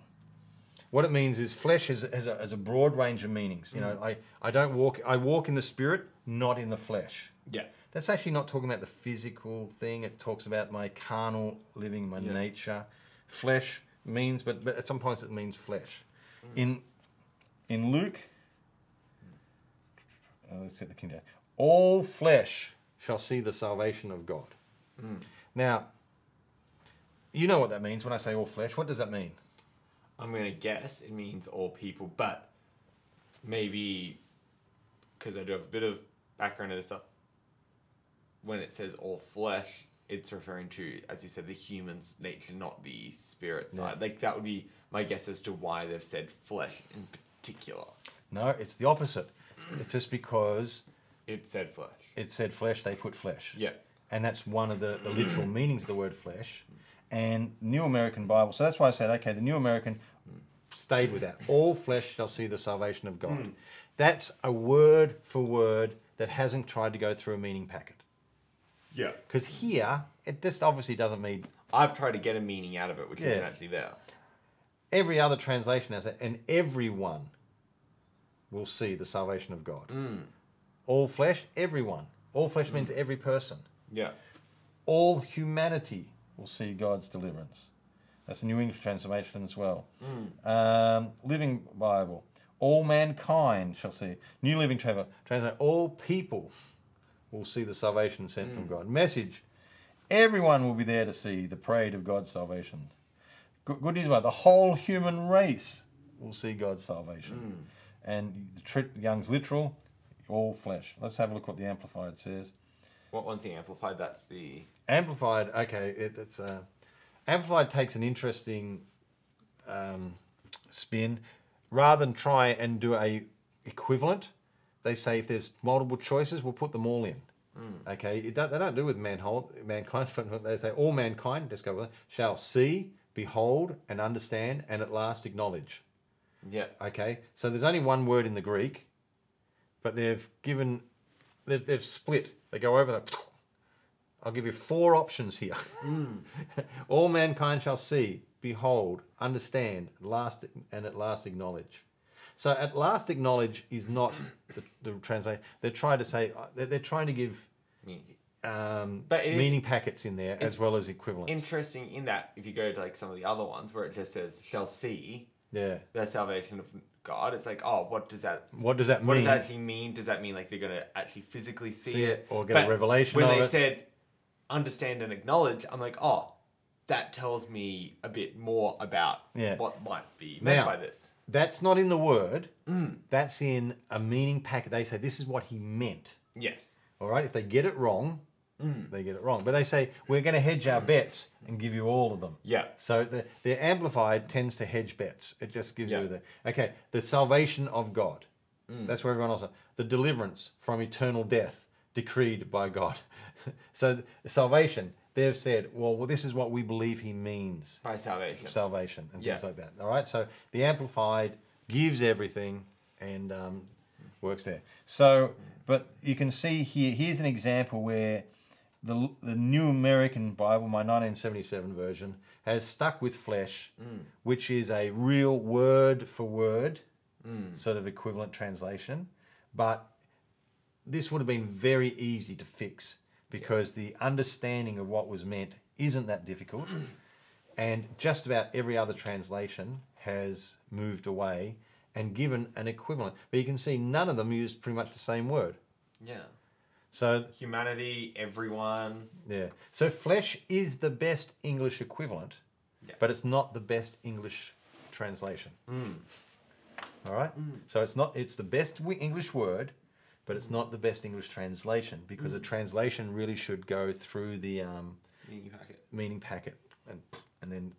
Speaker 2: what it means is flesh has, has, a, has a broad range of meanings. You know, I, I don't walk, I walk in the spirit, not in the flesh.
Speaker 3: Yeah.
Speaker 2: That's actually not talking about the physical thing. It talks about my carnal living, my
Speaker 3: Yeah.
Speaker 2: nature. Flesh means, but, but at some points it means flesh. In in Luke, uh, let's set the King James. All flesh shall see the salvation of God. Now, you know what that means when I say all flesh. What does that mean?
Speaker 3: I'm gonna guess it means all people, but maybe because I do have a bit of background to this stuff. When it says all flesh, it's referring to, as you said, the human's nature, not the spirit side. Like that would be my guess as to why they've said flesh in particular.
Speaker 2: No, it's the opposite. It's just because
Speaker 3: It said flesh.
Speaker 2: it said flesh, they put flesh.
Speaker 3: Yeah.
Speaker 2: and that's one of the, the literal meanings of the word flesh. And New American Bible, so that's why I said, okay, the New American stayed with that. All flesh shall see the salvation of God. Hmm. That's a word for word that hasn't tried to go through a meaning packet.
Speaker 1: Yeah.
Speaker 2: Because here, it just obviously doesn't mean.
Speaker 3: I've tried to get a meaning out of it, which isn't actually there.
Speaker 2: Every other translation has it, and everyone will see the salvation of God.
Speaker 3: Mm.
Speaker 2: All flesh, everyone. All flesh means every person.
Speaker 3: Yeah.
Speaker 2: All humanity will see God's deliverance. That's the New English translation as well. Um, Living Bible. All mankind shall see. New Living Translation. Translate. All people will see the salvation sent from God. Message. Everyone will be there to see the parade of God's salvation. Good, good news about the whole human race will see God's salvation. And the Tr- Young's literal, all flesh. Let's have a look what the Amplified says.
Speaker 3: What one's the amplified? That's the.
Speaker 2: Amplified, okay, it, it's uh, Amplified takes an interesting um, spin. Rather than try and do a equivalent, they say if there's multiple choices, we'll put them all in. Hmm. Okay, it don't, they don't do with mankind, mankind. but They say all mankind, let's go with it, shall see, behold, and understand, and at last acknowledge.
Speaker 3: Yeah.
Speaker 2: Okay, so there's only one word in the Greek, but they've given, they've, they've split. They go over that. I'll give you four options here. Hmm. All mankind shall see, behold, understand, last and at last acknowledge. So at last acknowledge is not the, the translation. They're trying to say they're, they're trying to give um,
Speaker 3: But it is-
Speaker 2: meaning packets in there as well as equivalents.
Speaker 3: Interesting in that if you go to like some of the other ones where it just says shall see
Speaker 2: yeah.
Speaker 3: the salvation of God, it's like oh, what does that
Speaker 2: What does that
Speaker 3: what
Speaker 2: mean?
Speaker 3: does that actually mean? Does that mean like they're gonna actually physically see,
Speaker 2: See
Speaker 3: it
Speaker 2: or get a revelation
Speaker 3: When they
Speaker 2: it?
Speaker 3: said understand and acknowledge, I'm like oh, that tells me a bit more about
Speaker 2: Yeah.
Speaker 3: what might be meant
Speaker 2: Now-
Speaker 3: by this.
Speaker 2: That's not in the word.
Speaker 3: Mm.
Speaker 2: That's in a meaning packet. They say this is what he meant.
Speaker 3: Yes.
Speaker 2: All right. If they get it wrong,
Speaker 3: Mm.
Speaker 2: they get it wrong. But they say we're going to hedge our bets and give you all of them.
Speaker 3: Yeah.
Speaker 2: So the the amplified tends to hedge bets. It just gives
Speaker 3: Yeah.
Speaker 2: you the okay. The salvation of God.
Speaker 3: Mm.
Speaker 2: That's where everyone else. Are. The deliverance from eternal death decreed by God. so salvation. They've said, well, well, this is what we believe He means
Speaker 3: By salvation.
Speaker 2: salvation and
Speaker 3: Yeah.
Speaker 2: things like that. All right, so the amplified gives everything and um, works there. So, but you can see here. Here's an example where the the New American Bible, my 1977 version, has stuck with flesh, which is a real word for word sort of equivalent translation, but this would have been very easy to fix because the understanding of what was meant isn't that difficult. and just about every other translation has moved away and given an equivalent. But you can see none of them use pretty much the same word.
Speaker 3: Yeah.
Speaker 2: So,
Speaker 3: Humanity, everyone.
Speaker 2: yeah. So flesh is the best English equivalent,
Speaker 3: Yeah.
Speaker 2: but it's not the best English translation. Mm. All right? Mm. So it's not it's the best English word, but it's not the best English translation because a translation really should go through the um,
Speaker 1: Meaning packet.
Speaker 2: meaning packet and and then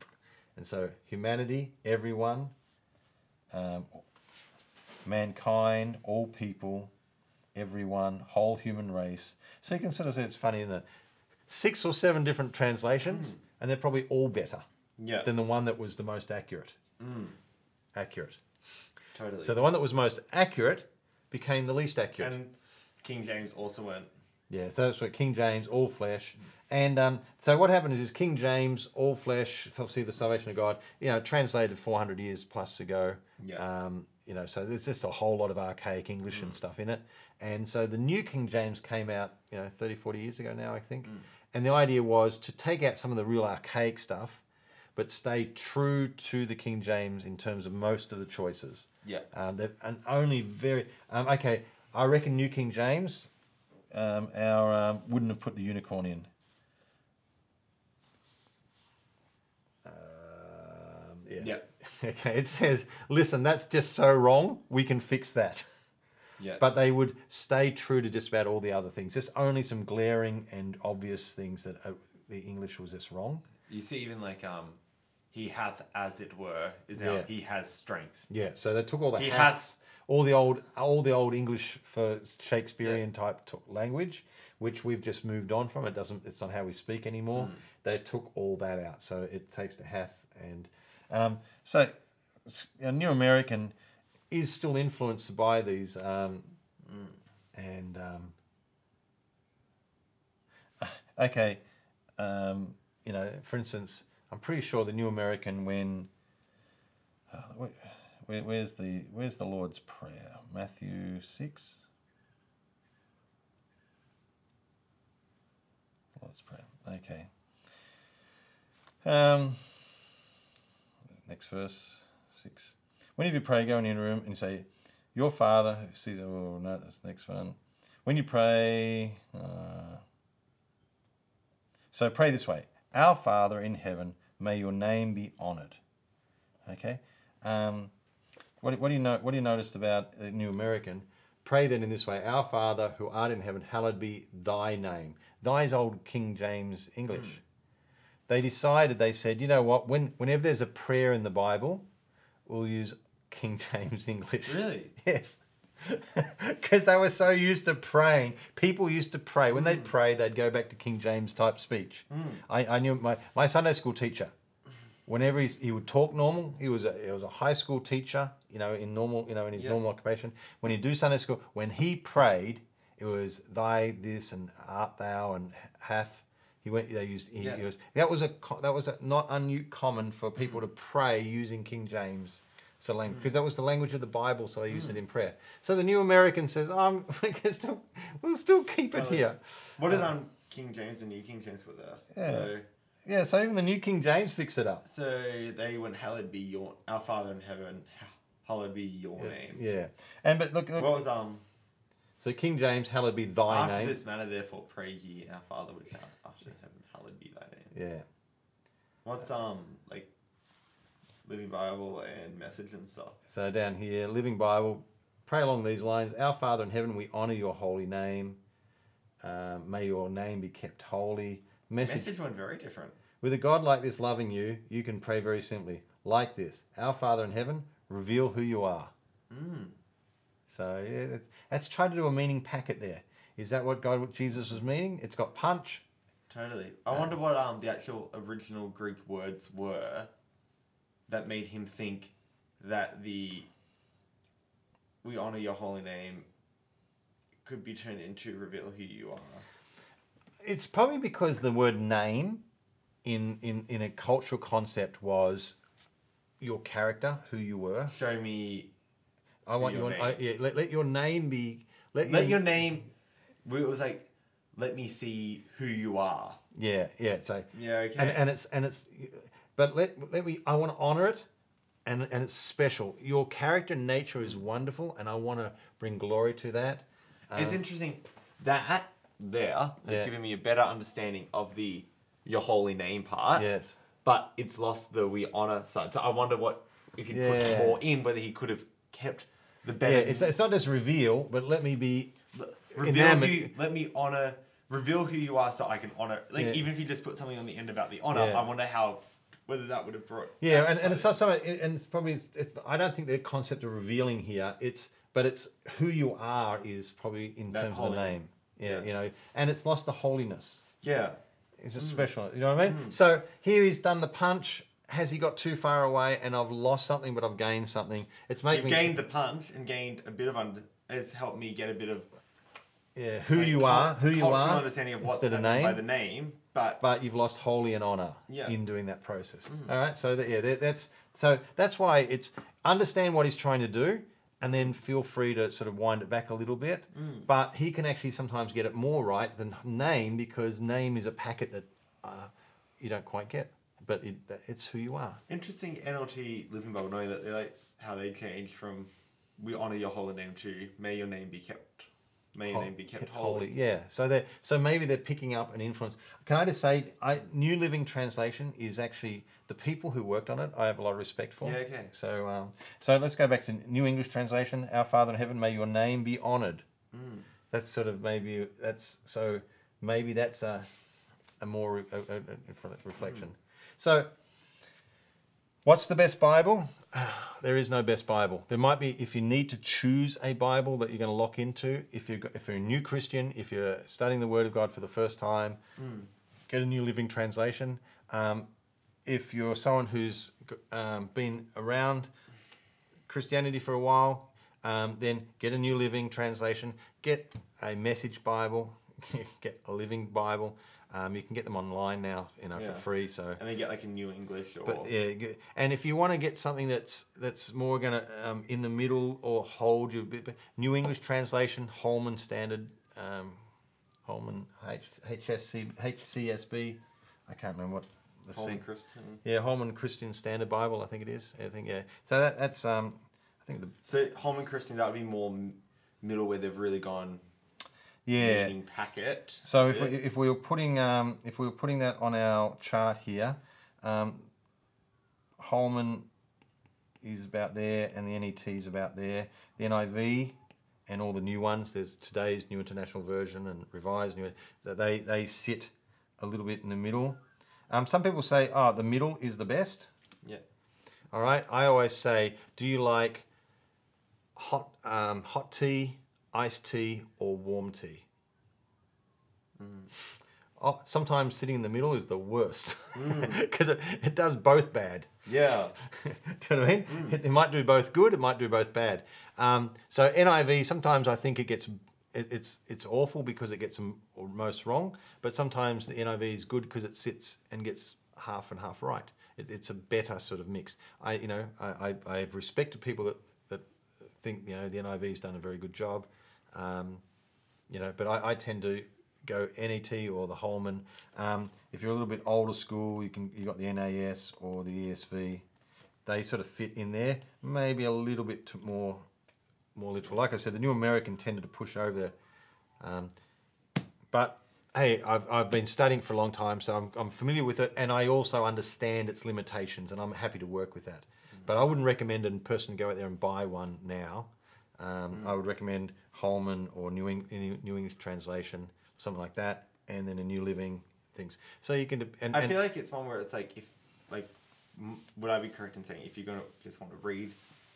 Speaker 2: and so humanity, everyone, um, mankind, all people, everyone, whole human race. So you can sort of say it's funny in the six or seven different translations, and they're probably all better
Speaker 1: Yeah.
Speaker 2: than the one that was the most accurate. Accurate.
Speaker 1: totally.
Speaker 2: So the one that was most accurate became the least accurate.
Speaker 1: and King James also went.
Speaker 2: Yeah, so that's what King James, all flesh. And um, so what happened is, is King James, all flesh, so see the salvation of God, you know, translated 400 years plus ago.
Speaker 1: Yeah.
Speaker 2: Um, you know, so there's just a whole lot of archaic English and stuff in it. And so the new King James came out, you know, 30, 40 years ago now, I think. And the idea was to take out some of the real archaic stuff, but stay true to the King James in terms of most of the choices.
Speaker 1: Yeah.
Speaker 2: Um, they've- and only very um, okay. I reckon New King James, um, our um, wouldn't have put the unicorn in. Um, yeah.
Speaker 1: Yeah.
Speaker 2: Okay. It says, "Listen, that's just so wrong. We can fix that."
Speaker 1: Yeah.
Speaker 2: But they would stay true to just about all the other things. Just only some glaring and obvious things that uh, the English was just wrong.
Speaker 1: you see, even like um, he hath, as it were, is now
Speaker 2: Yeah.
Speaker 1: he has strength.
Speaker 2: Yeah, so they took all the
Speaker 1: He hath-
Speaker 2: all the old, all the old English for Shakespearean type t- language, which we've just moved on from. It doesn't. It's not how we speak anymore. They took all that out, so it takes the hath and um, so s- a New American is still influenced by these um, and um, okay, um, you know, for instance, I'm pretty sure the New American when Uh, where, where, where's the Where's the Lord's Prayer? Matthew six. Lord's Prayer. Okay. Um, next verse six. Whenever you pray, go in your room and say, "Your Father who sees." Oh no, that's the next one. When you pray, uh, so pray this way: Our Father in heaven, may your name be honoured. Okay. Um, what, what do you know? What do you notice about the New American? Pray then in this way: Our Father who art in heaven, hallowed be Thy name. Thy is old King James English. They decided. They said, you know what? When whenever there's a prayer in the Bible, we'll use King James English.
Speaker 1: Really?
Speaker 2: Yes. Because they were so used to praying. People used to pray. When they'd hmm. pray, they'd go back to King James type speech. Hmm. I, I knew my, my Sunday school teacher, whenever he's, he would talk normal, he was, a, he was a high school teacher, you know, in normal, you know, in his
Speaker 1: Yeah.
Speaker 2: normal occupation. When he'd do Sunday school, when he prayed, it was thy this and art thou and hath. He went. They used. He,
Speaker 1: Yeah.
Speaker 2: he was. That was a. That was a, not uncommon for people to pray using King James. So language because that was the language of the Bible, so they used it in prayer. So the New American says, "I'm we can still, we'll still keep it here."
Speaker 1: What did
Speaker 2: Uh,
Speaker 1: um King James and New King James put there?
Speaker 2: Yeah.
Speaker 1: So
Speaker 2: Yeah, so even the New King James fix it up.
Speaker 1: so they went, "Hallowed be your our Father in heaven, hallowed be your name."
Speaker 2: Yeah, and but look, look
Speaker 1: What was um
Speaker 2: so King James, hallowed be thy
Speaker 1: after
Speaker 2: name.
Speaker 1: After this manner? Therefore, pray ye, our Father which art in heaven, hallowed be thy name.
Speaker 2: Yeah,
Speaker 1: What's um like Living Bible and Message and stuff?
Speaker 2: so down here, Living Bible, pray along these lines: Our Father in heaven, we honor your holy name. Um, may your name be kept holy. Message
Speaker 1: Message went very different.
Speaker 2: With a God like this loving you, you can pray very simply, like this Our Father in heaven, reveal who you are.
Speaker 1: Mm.
Speaker 2: So yeah, that's, that's trying to do a meaning packet there. Is that what God, what Jesus was meaning? It's got punch.
Speaker 1: Totally. I wonder what um the actual original Greek words were that made him think that the we honor your holy name could be turned into reveal who you are.
Speaker 2: It's probably because the word name in, in, in a cultural concept was your character, who you were.
Speaker 1: Show me
Speaker 2: I want
Speaker 1: Your
Speaker 2: your, I,
Speaker 1: name.
Speaker 2: yeah, let, let your name be. Let,
Speaker 1: let your name it was like let me see who you are.
Speaker 2: Yeah, yeah. So
Speaker 1: Yeah, okay.
Speaker 2: and, and it's and it's but let let me i want to honor it and and it's special your character nature is wonderful and i want to bring glory to that
Speaker 1: it's
Speaker 2: Um,
Speaker 1: interesting that there has
Speaker 2: Yeah.
Speaker 1: given me a better understanding of the your holy name part.
Speaker 2: yes
Speaker 1: but it's lost the we honor side. So I wonder what if he put more in, whether he could have kept the
Speaker 2: yeah
Speaker 1: better.
Speaker 2: it's, it's not just reveal but let me be
Speaker 1: reveal
Speaker 2: enamored-
Speaker 1: who. Let me honor. Reveal who you are, so I can honor. Like
Speaker 2: Yeah.
Speaker 1: even if you just put something on the end about the honor,
Speaker 2: Yeah.
Speaker 1: I wonder how whether that would have brought.
Speaker 2: yeah and, and it's not so and it's probably it's, it's i don't think the concept of revealing here it's but it's who you are is probably in
Speaker 1: That
Speaker 2: terms of the name yeah,
Speaker 1: yeah.
Speaker 2: you know and it's lost the holiness
Speaker 1: yeah.
Speaker 2: It's
Speaker 1: Mm.
Speaker 2: just special. You know what I mean? So here he's done the punch. Has he got too far away? And I've lost something, but I've gained something. It's
Speaker 1: You've
Speaker 2: making me
Speaker 1: gained the punch and gained a bit of under. It's helped me get a bit of
Speaker 2: yeah, who you are, who you are,
Speaker 1: understanding of what
Speaker 2: instead of
Speaker 1: meant by the name, but
Speaker 2: but you've lost holy and honor
Speaker 1: Yeah. Mm.
Speaker 2: in doing that process. All right, so that, yeah, that, that's so that's why it's understand what he's trying to do, and then feel free to sort of wind it back a little bit.
Speaker 1: Mm.
Speaker 2: But he can actually sometimes get it more right than name because name is a packet that uh, you don't quite get, but it, it's who you are.
Speaker 1: Interesting NLT Living Bible, knowing that they like how they changed from "We honor your holy name" to "May your name be kept." May name be kept, holy.
Speaker 2: Yeah. So they so maybe they're picking up an influence. Can I just say, I, New Living Translation is actually the people who worked on it. I have a lot of respect for.
Speaker 1: Yeah, okay.
Speaker 2: So um, so let's go back to New English Translation. Our Father in heaven, may your name be honoured.
Speaker 1: Mm.
Speaker 2: That's sort of maybe that's so maybe that's a a more re- a, a, a reflection. So. What's the best Bible? There is no best Bible. There might be if you need to choose a Bible that you're going to lock into. If you're if you're a new Christian, if you're studying the Word of God for the first time, get a New Living Translation. Um, if you're someone who's um, been around Christianity for a while, um, then get a New Living Translation. Get a Message Bible. get a Living Bible. Um, you can get them online now, you know,
Speaker 1: Yeah.
Speaker 2: for free. So
Speaker 1: And then get like a New English or
Speaker 2: but yeah, and if you want to get something that's that's more gonna um, in the middle or hold you a bit, New English translation, Holman Standard, um, Holman H, HSC HCSB, I can't remember what the
Speaker 1: Holman
Speaker 2: C-
Speaker 1: Christian.
Speaker 2: yeah Holman Christian Standard Bible, I think it is. I think yeah. So that, that's um, I think the
Speaker 1: So Holman Christian, that would be more middle where they've really gone
Speaker 2: yeah.
Speaker 1: packet.
Speaker 2: So if we, if we were putting um, if we were putting that on our chart here, um, Holman is about there, and the NET is about there. The NIV and all the new ones. There's today's New International Version and Revised New. that They they sit a little bit in the middle. Um, some people say, oh, the middle is the best.
Speaker 1: yeah.
Speaker 2: All right. I always say, do you like hot um, hot tea, iced tea, or warm tea? Mm. Oh, sometimes sitting in the middle is the worst mm. because it, it does both bad.
Speaker 1: Yeah.
Speaker 2: do you know what I mean? Mm. It, it might do both good, it might do both bad. Um, so NIV, sometimes I think it gets it, it's it's awful because it gets most wrong, but sometimes the NIV is good because it sits and gets half and half right. It, it's a better sort of mix. I you know I, I I have respected people that that think you know the NIV's done a very good job. Um, you know, but I, I tend to go NET or the Holman. Um, if you're a little bit older school, you can you got the NAS or the ESV. They sort of fit in there. Maybe a little bit more more literal. Like I said, the New American tended to push over. Um, but hey, I've, I've been studying for a long time, so I'm, I'm familiar with it, and I also understand its limitations, and I'm happy to work with that. But I wouldn't recommend a person go out there and buy one now. Um, I would recommend Holman or New, Eng- New English Translation, something like that, and then a New Living things. So you can. And,
Speaker 1: I
Speaker 2: and-
Speaker 1: feel like it's one where it's like if like m- would I be correct in saying if you're gonna just want to read,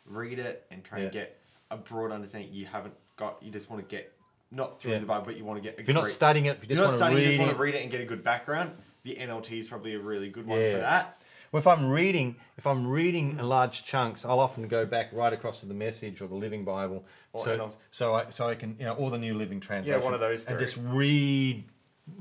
Speaker 1: read it and try
Speaker 2: Yeah.
Speaker 1: and get a broad understanding. You haven't got. You just want to get not through
Speaker 2: Yeah.
Speaker 1: the Bible, but you want to get. A
Speaker 2: if you're not studying it, if you
Speaker 1: you're
Speaker 2: just
Speaker 1: not
Speaker 2: want to
Speaker 1: studying. You
Speaker 2: read
Speaker 1: just want
Speaker 2: it,
Speaker 1: to read it and get a good background. The NLT is probably a really good one
Speaker 2: Yeah.
Speaker 1: for that.
Speaker 2: Well, if I'm reading, if I'm reading in large chunks, I'll often go back right across to the Message or the Living Bible,
Speaker 1: Or
Speaker 2: so so I so I can you know or the New Living Translation.
Speaker 1: Yeah, one of those
Speaker 2: and just read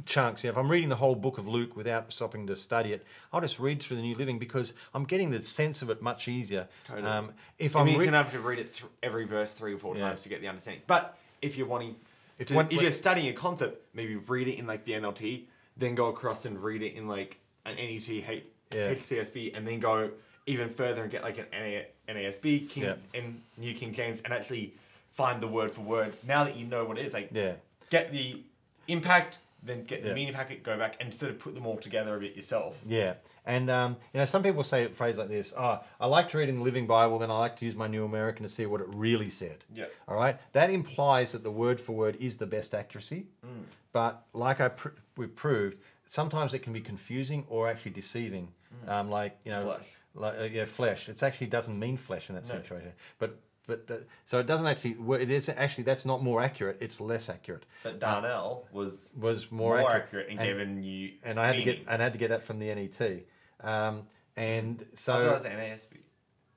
Speaker 2: chunks. You know, if I'm reading the whole book of Luke without stopping to study it, I'll just read through the New Living because I'm getting the sense of it much easier.
Speaker 1: Totally.
Speaker 2: Um, if
Speaker 1: I
Speaker 2: I'm
Speaker 1: mean, gonna have to read it every verse three or four
Speaker 2: Yeah.
Speaker 1: times to get the understanding. But if you're wanting,
Speaker 2: If
Speaker 1: if,
Speaker 2: when-
Speaker 1: if you're studying a concept, maybe read it in like the NLT, then go across and read it in like an NET,
Speaker 2: Yeah.
Speaker 1: HCSB, and then go even further and get like an NA, NASB, King
Speaker 2: Yeah.
Speaker 1: and New King James, and actually find the word for word. Now that you know what it is, like
Speaker 2: yeah.
Speaker 1: get the impact, then get the
Speaker 2: Yeah.
Speaker 1: meaning packet, go back and sort of put them all together a bit yourself.
Speaker 2: Yeah, and um, you know, some people say a phrase like this: "Oh, I like to read in the Living Bible, then I like to use my New American to see what it really said."
Speaker 1: Yeah.
Speaker 2: All right, that implies that the word for word is the best accuracy.
Speaker 1: Mm.
Speaker 2: But like I pr- we've proved, sometimes it can be confusing or actually deceiving. Um, like you know,
Speaker 1: Mm. Flesh.
Speaker 2: like uh, yeah, flesh. It actually doesn't mean flesh in that
Speaker 1: No.
Speaker 2: situation. But but the, so it doesn't actually. It is actually that's not more accurate. It's less accurate.
Speaker 1: But Darnel was
Speaker 2: Was more,
Speaker 1: more,
Speaker 2: accurate,
Speaker 1: accurate, and,
Speaker 2: and-
Speaker 1: a new
Speaker 2: and I had to get and I had to get that from the NET. Um, and
Speaker 1: I thought
Speaker 2: so
Speaker 1: was NASB.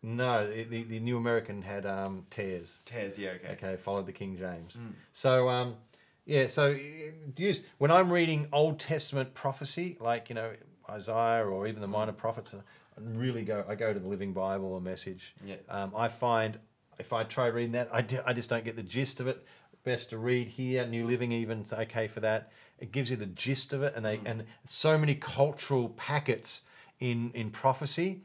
Speaker 2: no, the, the, New American had um, tares.
Speaker 1: Tares, yeah, okay.
Speaker 2: Okay, followed the King James.
Speaker 1: Mm.
Speaker 2: So um, yeah, so uh, use when I'm reading Old Testament prophecy, like you know Isaiah or even the minor prophets, I really go. I go to the Living Bible or Message.
Speaker 1: Yeah.
Speaker 2: Um, I find if I try reading that, I, just don't get the gist of it. Best to read here. New Living even's okay for that. It gives you the gist of it, and they and so many cultural packets in in prophecy,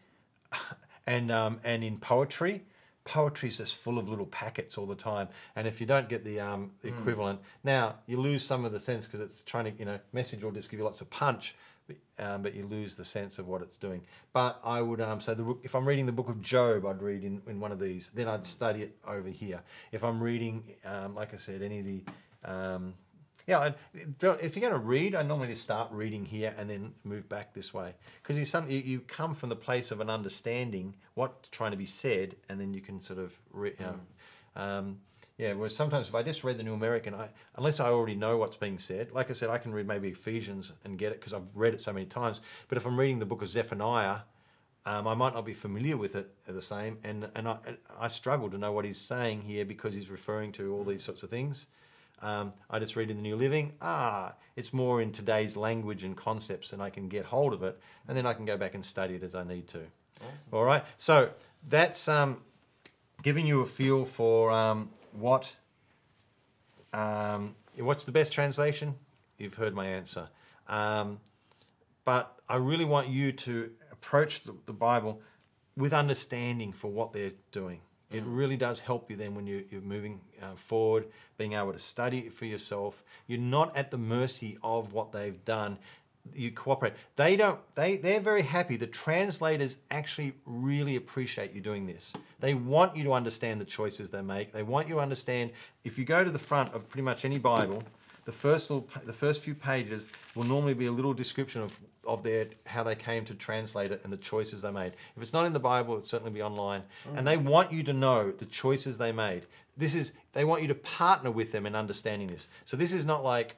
Speaker 2: and um, and in poetry. Poetry is just full of little packets all the time, and if you don't get the um, the equivalent, now you lose some of the sense because it's trying to you know message will just give you lots of punch, um, but you lose the sense of what it's doing. But I would um, so the, if I'm reading the book of Job, I'd read in, in one of these. Then I'd study it over here. If I'm reading, um, like I said, any of the um, yeah, if you're going to read, I normally just start reading here and then move back this way because you, some, you come from the place of an understanding what's trying to be said, and then you can sort of re, you know, um, yeah. Whereas sometimes if I just read the New American, I unless I already know what's being said, like I said, I can read maybe Ephesians and get it because I've read it so many times. But if I'm reading the book of Zephaniah, um, I might not be familiar with it the same, and and I, I struggle to know what he's saying here because he's referring to all these sorts of things. Um, I just read in the New Living. Ah, it's more in today's language and concepts, and I can get hold of it, and then I can go back and study it as I need to. All right. So that's um, giving you a feel for um, what um, what's the best translation. You've heard my answer. Um, but I really want you to approach the, the Bible with understanding for what they're doing. It really does help you then when you, you're moving uh, forward, being able to study it for yourself. You're not at the mercy of what they've done. You cooperate. They don't. They they're very happy. The translators actually really appreciate you doing this. They want you to understand the choices they make. They want you to understand. If you go to the front of pretty much any Bible, the first little, the first few pages will normally be a little description of of their how they came to translate it and the choices they made. If it's not in the Bible, it'll certainly be online. Mm. And they want you to know the choices they made. This is they want you to partner with them in understanding this. So this is not like,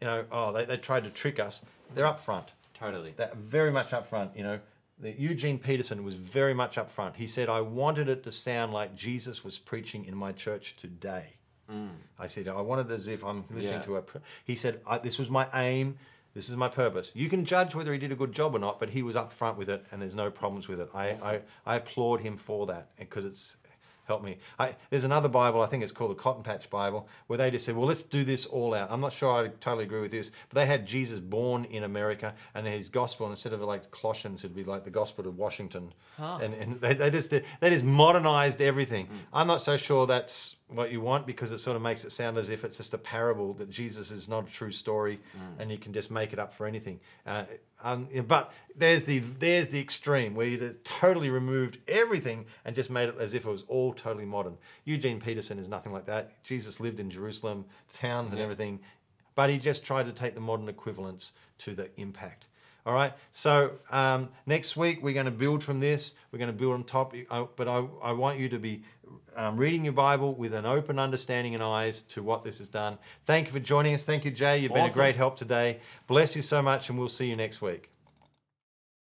Speaker 2: you know, oh they, they tried to trick us. They're up front.
Speaker 3: Totally.
Speaker 2: That very much up front, you know. The Eugene Peterson was very much up front. He said, I wanted it to sound like Jesus was preaching in my church today. Mm. I said, I wanted it as if I'm listening
Speaker 3: Yeah.
Speaker 2: to a. pr-" He said, I, This was my aim. This is my purpose. You can judge whether he did a good job or not, but he was up front with it, and there's no problems with it. I, I, I applaud him for that because it's helped me. I, there's another Bible, I think it's called the Cotton Patch Bible, where they just said, well, let's do this all out. I'm not sure I totally agree with this, but they had Jesus born in America, and his gospel, instead of like Colossians, it'd be like the gospel of Washington. And, and they, they just, they just modernized everything. I'm not so sure that's what you want because it sort of makes it sound as if it's just a parable that Jesus is not a true story and you can just make it up for anything. Uh, um, but there's the there's the extreme where you totally removed everything and just made it as if it was all totally modern. Eugene Peterson is nothing like that. Jesus lived in Jerusalem, towns and everything, but he just tried to take the modern equivalents to the impact. All right. So um, next week we're going to build from this. We're going to build on top. But I, I want you to be um, reading your Bible with an open understanding and eyes to what this has done. Thank you for joining us. Thank you, Jay. You've been a great help today. Bless you so much, and we'll see you next week.